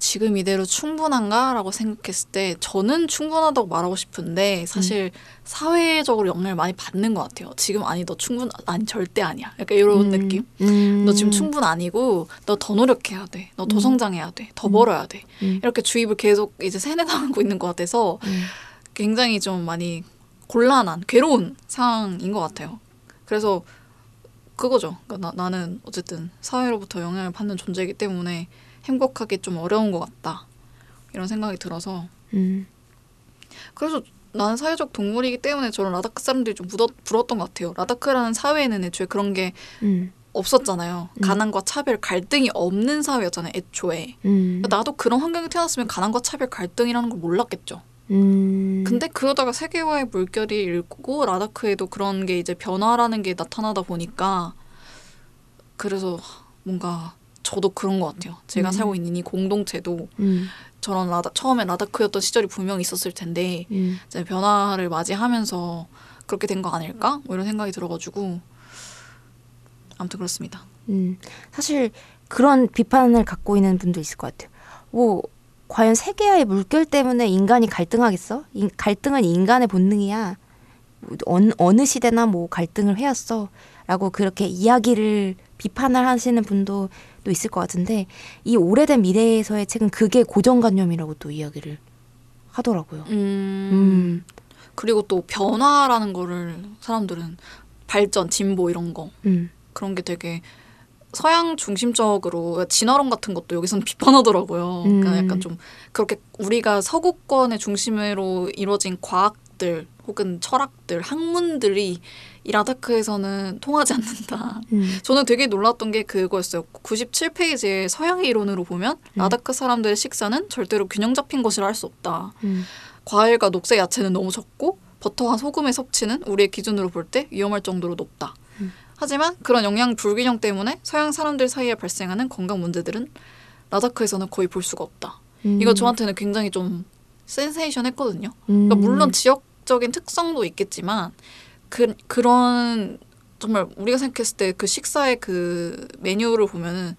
지금 이대로 충분한가? 라고 생각했을 때 저는 충분하다고 말하고 싶은데 사실 사회적으로 영향을 많이 받는 것 같아요. 지금 아니 너 충분 아니 절대 아니야. 약간 이런 음. 느낌. 음. 너 지금 충분 아니고 너 더 노력해야 돼. 너더 음. 성장해야 돼. 더 벌어야 돼. 음. 이렇게 주입을 계속 이제 세뇌당하고 있는 것 같아서 음. 굉장히 좀 많이 곤란한 괴로운 상황인 것 같아요. 그래서 그거죠. 그러니까 나, 나는 어쨌든 사회로부터 영향을 받는 존재이기 때문에 행복하기 좀 어려운 것 같다. 이런 생각이 들어서 음. 그래서 나는 사회적 동물이기 때문에 저런 라다크 사람들이 좀 묻어, 부러웠던 것 같아요. 라다크라는 사회에는 애초에 그런 게 음. 없었잖아요. 음. 가난과 차별, 갈등이 없는 사회였잖아요. 애초에. 음. 그러니까 나도 그런 환경에 태어났으면 가난과 차별, 갈등이라는 걸 몰랐겠죠. 음. 근데 그러다가 세계화의 물결이 일고 라다크에도 그런 게 이제 변화라는 게 나타나다 보니까 그래서 뭔가 저도 그런 것 같아요. 제가 음. 살고 있는 이 공동체도 음. 저런 라다 처음에 라다크였던 시절이 분명히 있었을 텐데 음. 이제 변화를 맞이하면서 그렇게 된 거 아닐까? 뭐 이런 생각이 들어가지고 아무튼 그렇습니다. 음, 사실 그런 비판을 갖고 있는 분도 있을 것 같아요. 뭐 과연 세계화의 물결 때문에 인간이 갈등하겠어? 인- 갈등은 인간의 본능이야. 뭐 어느, 어느 시대나 뭐 갈등을 해왔어.라고 그렇게 이야기를 비판을 하시는 분도 또 있을 것 같은데 이 오래된 미래에서의 책은 그게 고정관념이라고 또 이야기를 하더라고요. 음, 그리고 또 변화라는 거를 사람들은 발전, 진보 이런 거 음, 그런 게 되게 서양 중심적으로 진화론 같은 것도 여기서는 비판하더라고요. 그러니까 음. 약간 좀 그렇게 우리가 서구권의 중심으로 이루어진 과학들 혹은 철학들, 학문들이 이 라다크에서는 통하지 않는다. 음, 저는 되게 놀랐던 게 그거였어요. 97페이지의 서양의 이론으로 보면 라다크 사람들의 식사는 절대로 균형 잡힌 것이라 할 수 없다. 음, 과일과 녹색 야채는 너무 적고 버터와 소금의 섭취는 우리의 기준으로 볼 때 위험할 정도로 높다. 음. 하지만 그런 영양 불균형 때문에 서양 사람들 사이에 발생하는 건강 문제들은 라다크에서는 거의 볼 수가 없다. 음. 이거 저한테는 굉장히 좀 센세이션 했거든요. 음, 그러니까 물론 지역적인 특성도 있겠지만 그 그런 정말 우리가 생각했을 때 그 식사의 그 메뉴를 보면은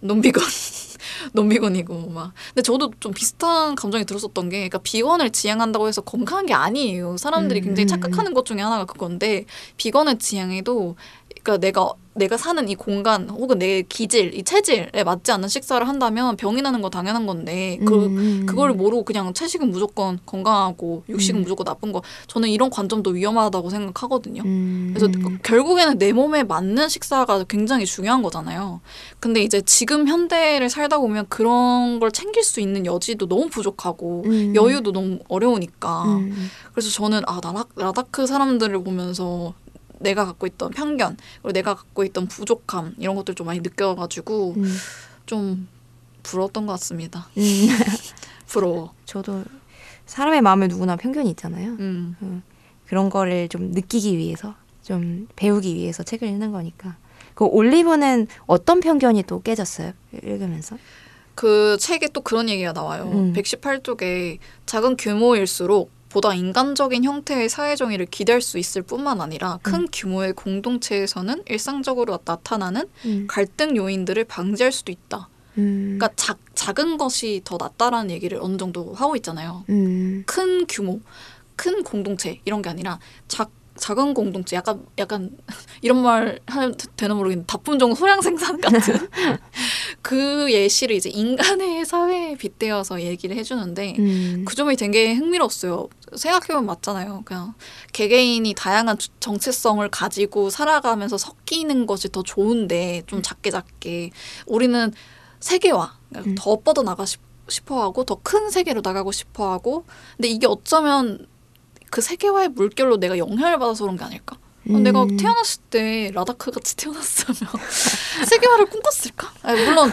논비건 논비건이고 막. 근데 저도 좀 비슷한 감정이 들었었던 게 그러니까 비건을 지향한다고 해서 건강한 게 아니에요. 사람들이 음, 굉장히 음, 착각하는 것 중에 하나가 그건데 비건을 지향해도 그러니까 내가 내가 사는 이 공간 혹은 내 기질 이 체질에 맞지 않는 식사를 한다면 병이 나는 거 당연한 건데 그 음, 그걸 모르고 그냥 채식은 무조건 건강하고 육식은 음. 무조건 나쁜 거 저는 이런 관점도 위험하다고 생각하거든요. 음, 그래서 음, 결국에는 내 몸에 맞는 식사가 굉장히 중요한 거잖아요. 근데 이제 지금 현대를 살다 보면 그런 걸 챙길 수 있는 여지도 너무 부족하고 음, 여유도 너무 어려우니까 음, 그래서 저는 아 라다, 라다크 사람들을 보면서 내가 갖고 있던 편견 그리고 내가 갖고 있던 부족함 이런 것들 좀 많이 느껴가지고 음, 좀 부러웠던 것 같습니다. 음, 부러워. 저도 사람의 마음에 누구나 편견이 있잖아요. 음. 그런 거를 좀 느끼기 위해서 좀 배우기 위해서 책을 읽는 거니까. 그 올리브는 어떤 편견이 또 깨졌어요? 읽으면서? 그 책에 또 그런 얘기가 나와요. 음. 118쪽에 작은 규모일수록 보다 인간적인 형태의 사회 정의를 기대할 수 있을 뿐만 아니라 큰 음. 규모의 공동체에서는 일상적으로 나타나는 음. 갈등 요인들을 방지할 수도 있다. 음. 그러니까 작, 작은 것이 더 낫다라는 얘기를 어느 정도 하고 있잖아요. 음. 큰 규모, 큰 공동체 이런 게 아니라 작 작은 공동체 약간 약간 이런 말 하면 되나 모르겠는데 다품 종 소량 생산 같은 그 예시를 이제 인간의 사회에 빗대어서 얘기를 해주는데 음. 그 점이 되게 흥미로웠어요. 생각해보면 맞잖아요. 그냥 개개인이 다양한 주- 정체성을 가지고 살아가면서 섞이는 것이 더 좋은데 좀 작게 작게 우리는 세계화 그러니까 음. 더 뻗어 나가 싶- 싶어 하고 더 큰 세계로 나가고 싶어 하고 근데 이게 어쩌면 그 세계화의 물결로 내가 영향을 받아서 그런 게 아닐까? 어, 내가 음. 태어났을 때 라다크 같이 태어났으면 세계화를 꿈꿨을까? 아니, 물론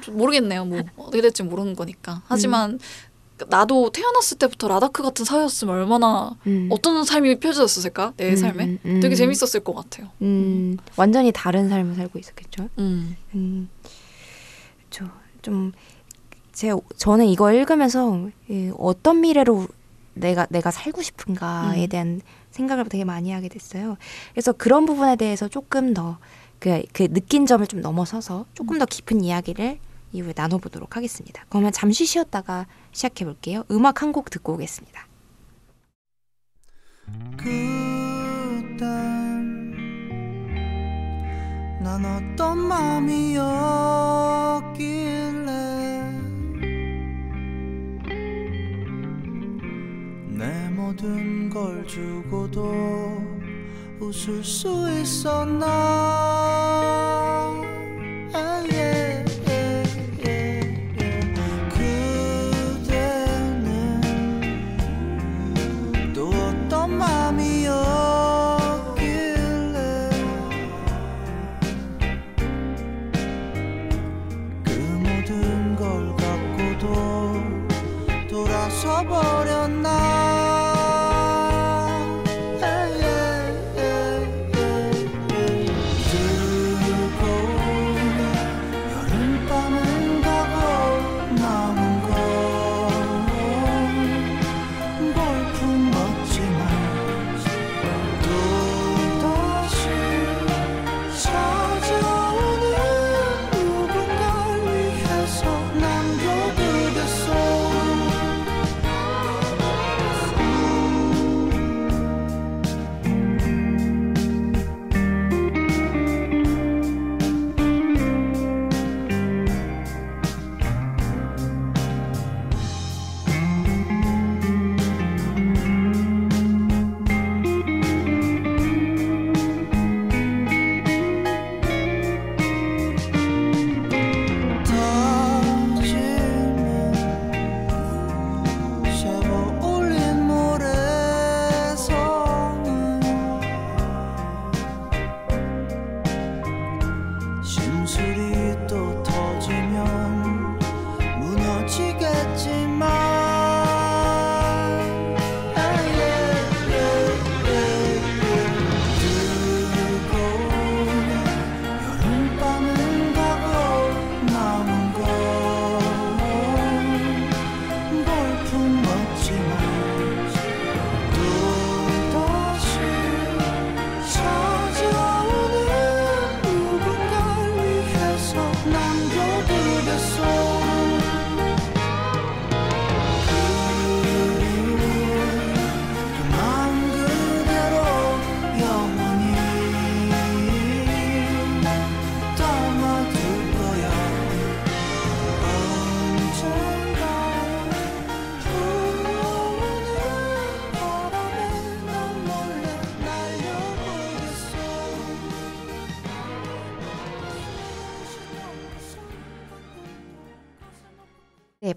좀 모르겠네요. 뭐 어떻게 될지 모르는 거니까. 하지만 나도 태어났을 때부터 라다크 같은 사회였으면 얼마나 음. 어떤 삶이 펼쳐졌을까? 내 음, 삶에 음, 음. 되게 재밌었을 것 같아요. 음. 완전히 다른 삶을 살고 있었겠죠. 음. 음. 저좀 제 저는 이거 읽으면서 이 어떤 미래로 내가 내가 살고 싶은가에 음. 대한 생각을 되게 많이 하게 됐어요. 그래서 그런 부분에 대해서 조금 더그 그 느낀 점을 좀 넘어서서 조금 더 깊은 이야기를 이후에 나눠보도록 하겠습니다. 그러면 잠시 쉬었다가 시작해 볼게요. 음악 한 곡 듣고 오겠습니다. 그땐 난 어떤 맘이었길 내 모든 걸 주고도 웃을 수 있었나? 아,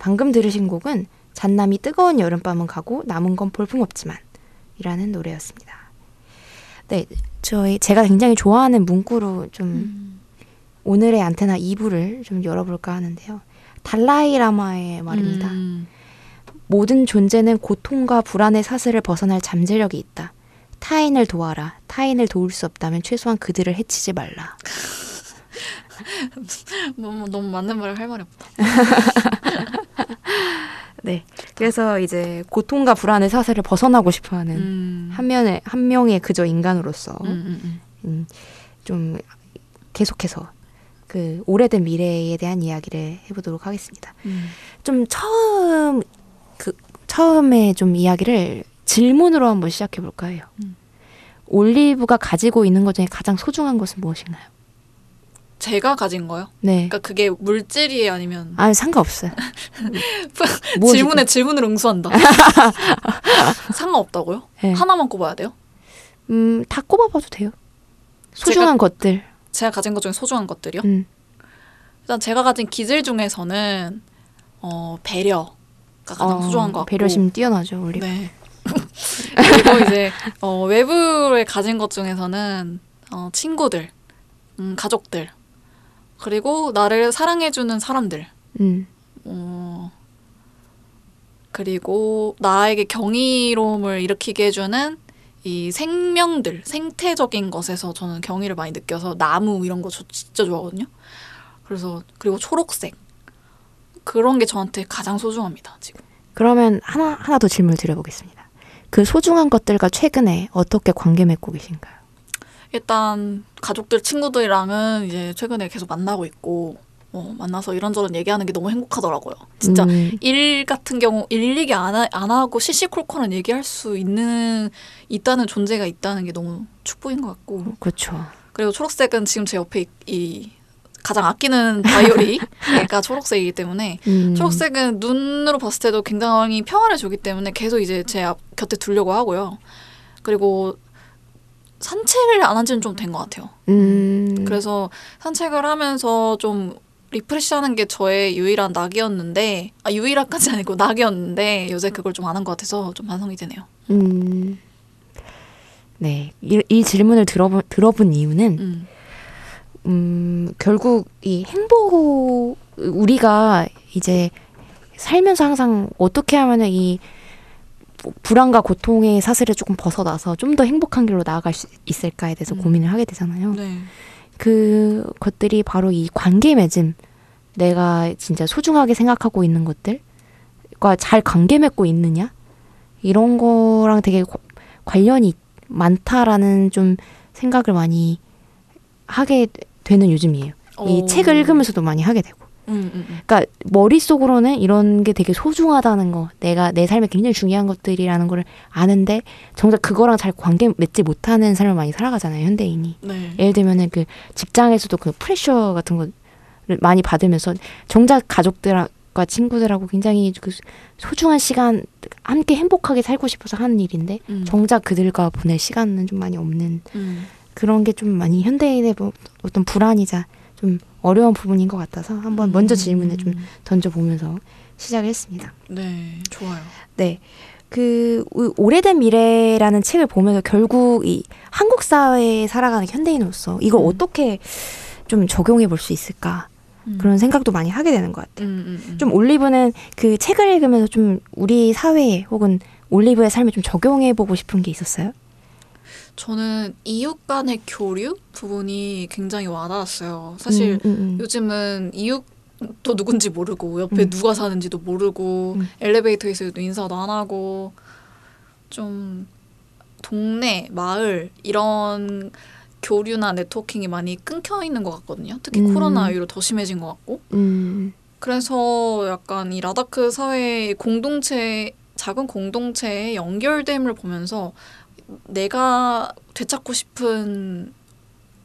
방금 들으신 곡은 잔남이 뜨거운 여름밤은 가고 남은 건 볼품없지만 이라는 노래였습니다. 네, 저희 제가 굉장히 좋아하는 문구로 좀 음. 오늘의 안테나 2부를 좀 열어볼까 하는데요. 달라이라마의 말입니다. 음. 모든 존재는 고통과 불안의 사슬을 벗어날 잠재력이 있다. 타인을 도와라. 타인을 도울 수 없다면 최소한 그들을 해치지 말라. 너무 너무 맞는 말을 할 말이 없다. 네. 그래서 이제 고통과 불안의 사슬을 벗어나고 싶어하는 음. 한 면의 한 명의 그저 인간으로서 음, 음, 음. 음, 좀 계속해서 그 오래된 미래에 대한 이야기를 해보도록 하겠습니다. 음. 좀 처음 그 처음에 좀 이야기를 질문으로 한번 시작해 볼까 해요. 음. 올리브가 가지고 있는 것 중에 가장 소중한 것은 무엇인가요? 제가 가진 거요? 네. 그러니까 그게 물질이에요, 아니면 아 상관없어요. 무엇이든. 질문에 질문을 응수한다. 상관없다고요? 네. 하나만 꼽아야 돼요? 음, 다 꼽아봐도 돼요. 소중한 것들. 제가 가진 것 중에 소중한 것들이요? 음. 일단 제가 가진 기질 중에서는 어, 배려가 가장 어, 소중한 것 같고 배려심 뛰어나죠, 올리브. 네. 그리고 이제 어, 외부에 가진 것 중에서는 어, 친구들, 음, 가족들, 그리고 나를 사랑해주는 사람들, 음. 어, 그리고 나에게 경이로움을 일으키게 해주는 이 생명들, 생태적인 것에서 저는 경의를 많이 느껴서 나무 이런 거 저 진짜 좋아하거든요. 그래서 그리고 초록색 그런 게 저한테 가장 소중합니다 지금. 그러면 하나 하나 더 질문 드려보겠습니다. 그 소중한 것들과 최근에 어떻게 관계 맺고 계신가요? 일단 가족들 친구들이랑은 이제 최근에 계속 만나고 있고 어, 만나서 이런저런 얘기하는 게 너무 행복하더라고요. 진짜 음, 일 같은 경우 일 얘기 안, 하, 안 하고 시시콜콜한 얘기할 수 있는 있다는 존재가 있다는 게 너무 축복인 것 같고 그렇죠. 그리고 초록색은 지금 제 옆에 이, 이 가장 아끼는 바이올이가 초록색이기 때문에 음, 초록색은 눈으로 봤을 때도 굉장히 평화를 주기 때문에 계속 이제 제 앞, 곁에 두려고 하고요. 그리고 산책을 안 한 지는 좀 된 것 같아요. 음, 그래서 산책을 하면서 좀 리프레시하는 게 저의 유일한 낙이었는데 아 유일한까지 아니고 낙이었는데 요새 그걸 좀 안 한 것 같아서 좀 반성이 되네요. 음, 네, 이, 이 질문을 들어본 들어본 이유는 음. 음, 결국 이 행복 우리가 이제 살면서 항상 어떻게 하면은 이 불안과 고통의 사슬을 조금 벗어나서 좀 더 행복한 길로 나아갈 수 있을까에 대해서 음. 고민을 하게 되잖아요. 네. 그 것들이 바로 이 관계 맺음, 내가 진짜 소중하게 생각하고 있는 것들과 잘 관계 맺고 있느냐 이런 거랑 되게 과- 관련이 많다라는 좀 생각을 많이 하게 되는 요즘이에요. 이 어. 책을 읽으면서도 많이 하게 되고. 음, 음, 음. 그러니까 머릿속으로는 이런 게 되게 소중하다는 거, 내가 내 삶에 굉장히 중요한 것들이라는 거를 아는데 정작 그거랑 잘 관계 맺지 못하는 삶을 많이 살아가잖아요, 현대인이. 네. 예를 들면은 그 직장에서도 그 프레셔 같은 거를 많이 받으면서 정작 가족들과 친구들하고 굉장히 그 소중한 시간 함께 행복하게 살고 싶어서 하는 일인데 음. 정작 그들과 보낼 시간은 좀 많이 없는 음. 그런 게 좀 많이 현대인의 뭐 어떤 불안이자 좀 어려운 부분인 것 같아서 한번 먼저 질문을 좀 던져보면서 시작을 했습니다. 네, 좋아요. 네. 그 오- 오래된 미래라는 책을 보면서 결국 이 한국 사회에 살아가는 현대인으로서 이걸 음. 어떻게 좀 적용해 볼 수 있을까 음. 그런 생각도 많이 하게 되는 것 같아요. 음, 음, 음. 좀 올리브는 그 책을 읽으면서 좀 우리 사회에 혹은 올리브의 삶에 좀 적용해 보고 싶은 게 있었어요? 저는 이웃 간의 교류 부분이 굉장히 와닿았어요. 사실 음, 음, 음. 요즘은 이웃도 누군지 모르고 옆에 음. 누가 사는지도 모르고 음. 엘리베이터에서도 인사도 안 하고 좀 동네 마을 이런 교류나 네트워킹이 많이 끊겨 있는 것 같거든요. 특히 음. 코로나 이후로 더 심해진 것 같고 음, 그래서 약간 이 라다크 사회의 공동체 작은 공동체의 연결됨을 보면서 내가 되찾고 싶은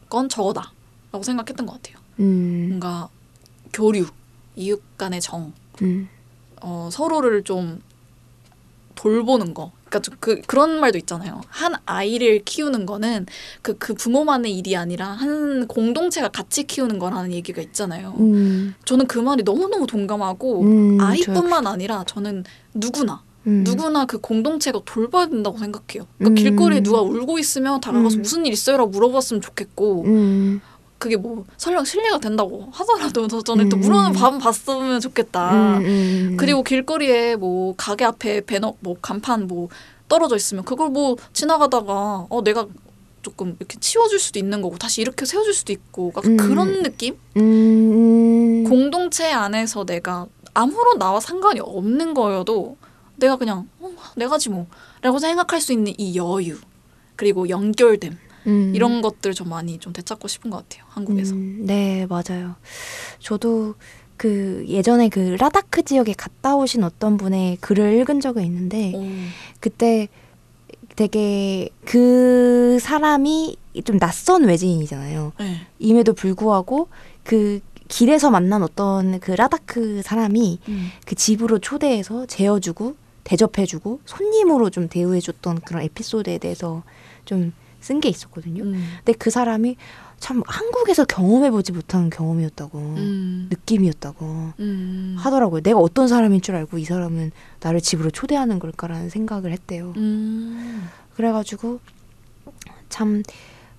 건 저거다라고 생각했던 것 같아요. 음, 뭔가 교류, 이웃 간의 정, 음, 어, 서로를 좀 돌보는 거. 그러니까 좀 그 그런 말도 있잖아요. 한 아이를 키우는 거는 그그 부모만의 일이 아니라 한 공동체가 같이 키우는 거라는 얘기가 있잖아요. 음, 저는 그 말이 너무 너무 동감하고 음, 아이뿐만 아니라 저는 누구나 음. 누구나 그 공동체가 돌봐야 된다고 생각해요. 그러니까 음. 길거리에 누가 울고 있으면 다가가서 음. 무슨 일 있어요라고 물어봤으면 좋겠고 음, 그게 뭐 설령 신뢰가 된다고 하더라도 저- 저는 또 음. 물어는 밥 봤으면 좋겠다. 음, 음, 그리고 길거리에 뭐 가게 앞에 배너 뭐 간판 뭐 떨어져 있으면 그걸 뭐 지나가다가 어 내가 조금 이렇게 치워줄 수도 있는 거고 다시 이렇게 세워줄 수도 있고 음. 그런 느낌? 음, 공동체 안에서 내가 아무런 나와 상관이 없는 거여도 내가 그냥 어, 내가지 뭐라고 생각할 수 있는 이 여유 그리고 연결됨 음. 이런 것들 좀 많이 좀 되찾고 싶은 것 같아요 한국에서. 음, 네, 맞아요. 저도 그 예전에 그 라다크 지역에 갔다 오신 어떤 분의 글을 읽은 적이 있는데 오. 그때 되게 그 사람이 좀 낯선 외지인이잖아요. 네. 임에도 불구하고 그 길에서 만난 어떤 그 라다크 사람이 음. 그 집으로 초대해서 재워주고 대접해주고 손님으로 좀 대우해줬던 그런 에피소드에 대해서 좀 쓴 게 있었거든요. 음. 근데 그 사람이 참 한국에서 경험해보지 못한 경험이었다고 음. 느낌이었다고 음. 하더라고요. 내가 어떤 사람인 줄 알고 이 사람은 나를 집으로 초대하는 걸까라는 생각을 했대요. 음. 그래가지고 참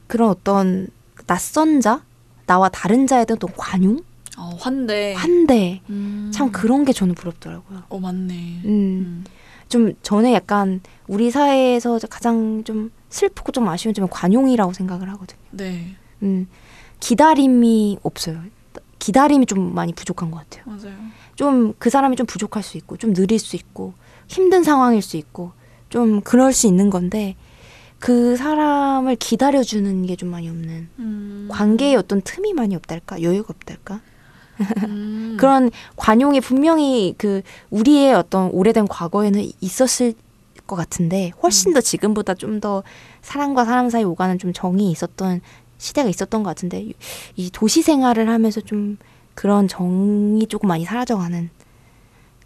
그런 어떤 낯선 자 나와 다른 자에 대한 어떤 관용, 어, 환대. 환대 음. 참 그런 게 저는 부럽더라고요. 어 맞네. 음, 음. 좀 전에 약간 우리 사회에서 가장 좀 슬프고 좀 아쉬운 점은 관용이라고 생각을 하거든요. 네 음, 기다림이 없어요. 기다림이 좀 많이 부족한 것 같아요. 맞아요. 좀 그 사람이 좀 부족할 수 있고, 좀 느릴 수 있고, 힘든 상황일 수 있고, 좀 그럴 수 있는 건데, 그 사람을 기다려주는 게 좀 많이 없는, 음. 관계에 어떤 틈이 많이 없달까? 여유가 없달까? 음. 그런 관용이 분명히 그 우리의 어떤 오래된 과거에는 있었을 것 같은데 훨씬 더 지금보다 좀 더 사람과 사람 사이 오가는 좀 정이 있었던 시대가 있었던 것 같은데 이 도시 생활을 하면서 좀 그런 정이 조금 많이 사라져가는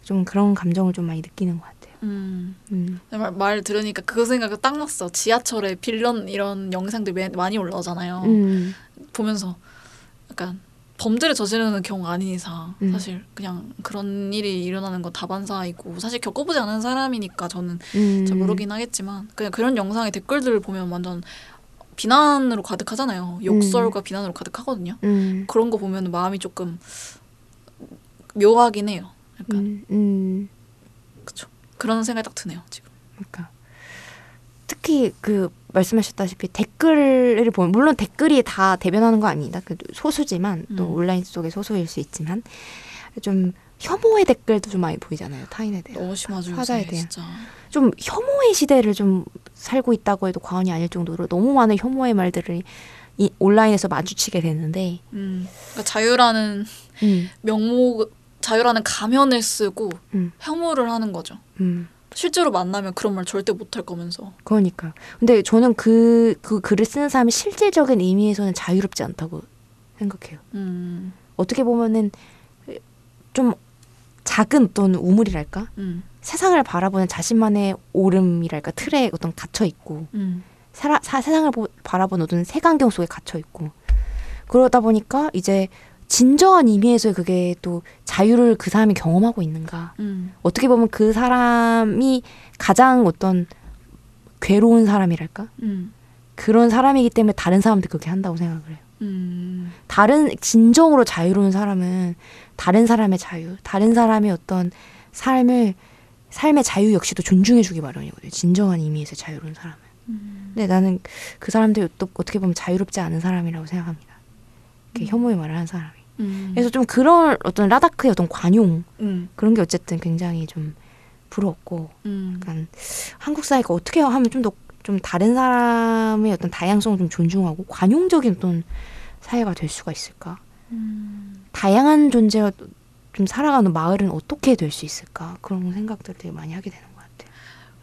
좀 그런 감정을 좀 많이 느끼는 것 같아요. 음. 음. 말, 말 들으니까 그 생각이 딱 났어. 지하철에 빌런 이런 영상들 매- 많이 올라오잖아요. 음. 보면서 약간 범죄를 저지르는 경우 아닌 이상 음. 사실 그냥 그런 일이 일어나는 건 다반사이고 사실 겪어보지 않은 사람이니까 저는 음. 잘 모르긴 하겠지만 그냥 그런 영상의 댓글들을 보면 완전 비난으로 가득하잖아요. 욕설과 비난으로 가득하거든요. 음. 그런 거 보면 마음이 조금 묘하긴 해요. 약간 음. 음. 그쵸. 그런 생각이 딱 드네요 지금. 그러니까 특히 그 말씀하셨다시피 댓글을 보면 물론 댓글이 다 대변하는 거 아닙니다. 그 소수지만 또 음. 온라인 속의 소수일 수 있지만 좀 혐오의 댓글도 좀 많이 보이잖아요. 타인에 대한 너무 심하죠 요새 대한. 진짜. 좀 혐오의 시대를 좀 살고 있다고 해도 과언이 아닐 정도로 너무 많은 혐오의 말들을 이 온라인에서 마주치게 되는데 음. 그러니까 자유라는 음, 명목 자유라는 가면을 쓰고 음, 혐오를 하는 거죠. 음. 실제로 만나면 그런 말 절대 못 할 거면서. 그러니까. 근데 저는 그, 그 글을 쓰는 사람이 실질적인 의미에서는 자유롭지 않다고 생각해요. 음. 어떻게 보면은 좀 작은 어떤 우물이랄까? 음. 세상을 바라보는 자신만의 오름이랄까? 틀에 어떤 갇혀 있고, 음. 사라, 사, 세상을 보, 바라보는 어떤 색안경 속에 갇혀 있고, 그러다 보니까 이제 진정한 의미에서 그게 또 자유를 그 사람이 경험하고 있는가? 음. 어떻게 보면 그 사람이 가장 어떤 괴로운 사람이랄까? 음. 그런 사람이기 때문에 다른 사람도 그렇게 한다고 생각을 해요. 음. 다른 진정으로 자유로운 사람은 다른 사람의 자유, 다른 사람의 어떤 삶을 삶의 자유 역시도 존중해주기 마련이거든요. 진정한 의미에서 자유로운 사람은. 음. 근데 나는 그 사람들이 또 어떻게 보면 자유롭지 않은 사람이라고 생각합니다. 이렇게 혐오의 말을 하는 사람이. 음. 그래서 좀 그런 어떤 라다크의 어떤 관용 음. 그런 게 어쨌든 굉장히 좀 부러웠고 음. 약간 한국 사회가 어떻게 하면 좀 더좀 다른 사람의 어떤 다양성을 좀 존중하고 관용적인 어떤 사회가 될 수가 있을까? 음. 다양한 존재가 좀 살아가는 마을은 어떻게 될 수 있을까? 그런 생각들을 되게 많이 하게 되는.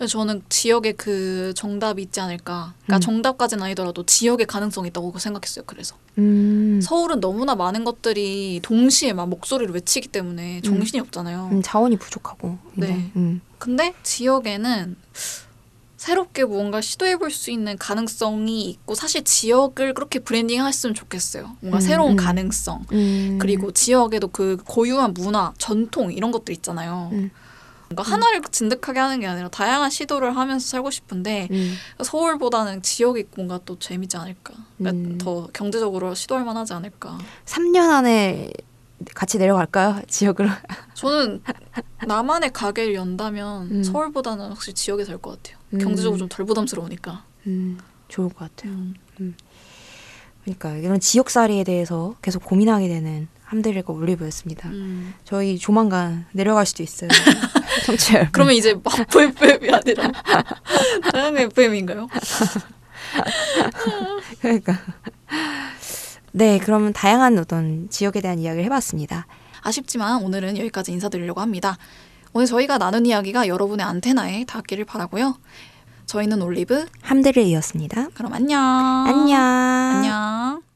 그래서 저는 지역에 그 정답이 있지 않을까. 그러니까 음. 정답까지는 아니더라도 지역에 가능성이 있다고 생각했어요. 그래서 음, 서울은 너무나 많은 것들이 동시에 막 목소리를 외치기 때문에 정신이 없잖아요. 음, 자원이 부족하고. 네. 음, 근데 지역에는 새롭게 무언가 시도해 볼 수 있는 가능성이 있고 사실 지역을 그렇게 브랜딩 했으면 좋겠어요. 뭔가 음, 새로운 음. 가능성. 음, 그리고 지역에도 그 고유한 문화, 전통 이런 것들 있잖아요. 음. 뭔가 하나를 진득하게 하는 게 아니라 다양한 시도를 하면서 살고 싶은데 음. 서울보다는 지역이 뭔가 또 재밌지 않을까. 그러니까 음. 더 경제적으로 시도할 만하지 않을까. 3년 안에 같이 내려갈까요? 지역으로. 저는 나만의 가게를 연다면 음. 서울보다는 확실히 지역에 살 것 같아요. 음. 경제적으로 좀 덜 부담스러우니까. 음, 좋을 것 같아요. 음. 그러니까 이런 지역살이에 대해서 계속 고민하게 되는 함들과 올리브였습니다. 음. 저희 조만간 내려갈 수도 있어요. 여러분. 그러면 이제 마포 FM이 아니라 다양한 FM인가요? 그러니까. 네, 그러면 다양한 어떤 지역에 대한 이야기를 해봤습니다. 아쉽지만 오늘은 여기까지 인사드리려고 합니다. 오늘 저희가 나눈 이야기가 여러분의 안테나에 닿기를 바라고요. 저희는 올리브. 함들을 이었습니다. 그럼 안녕. 안녕. 안녕.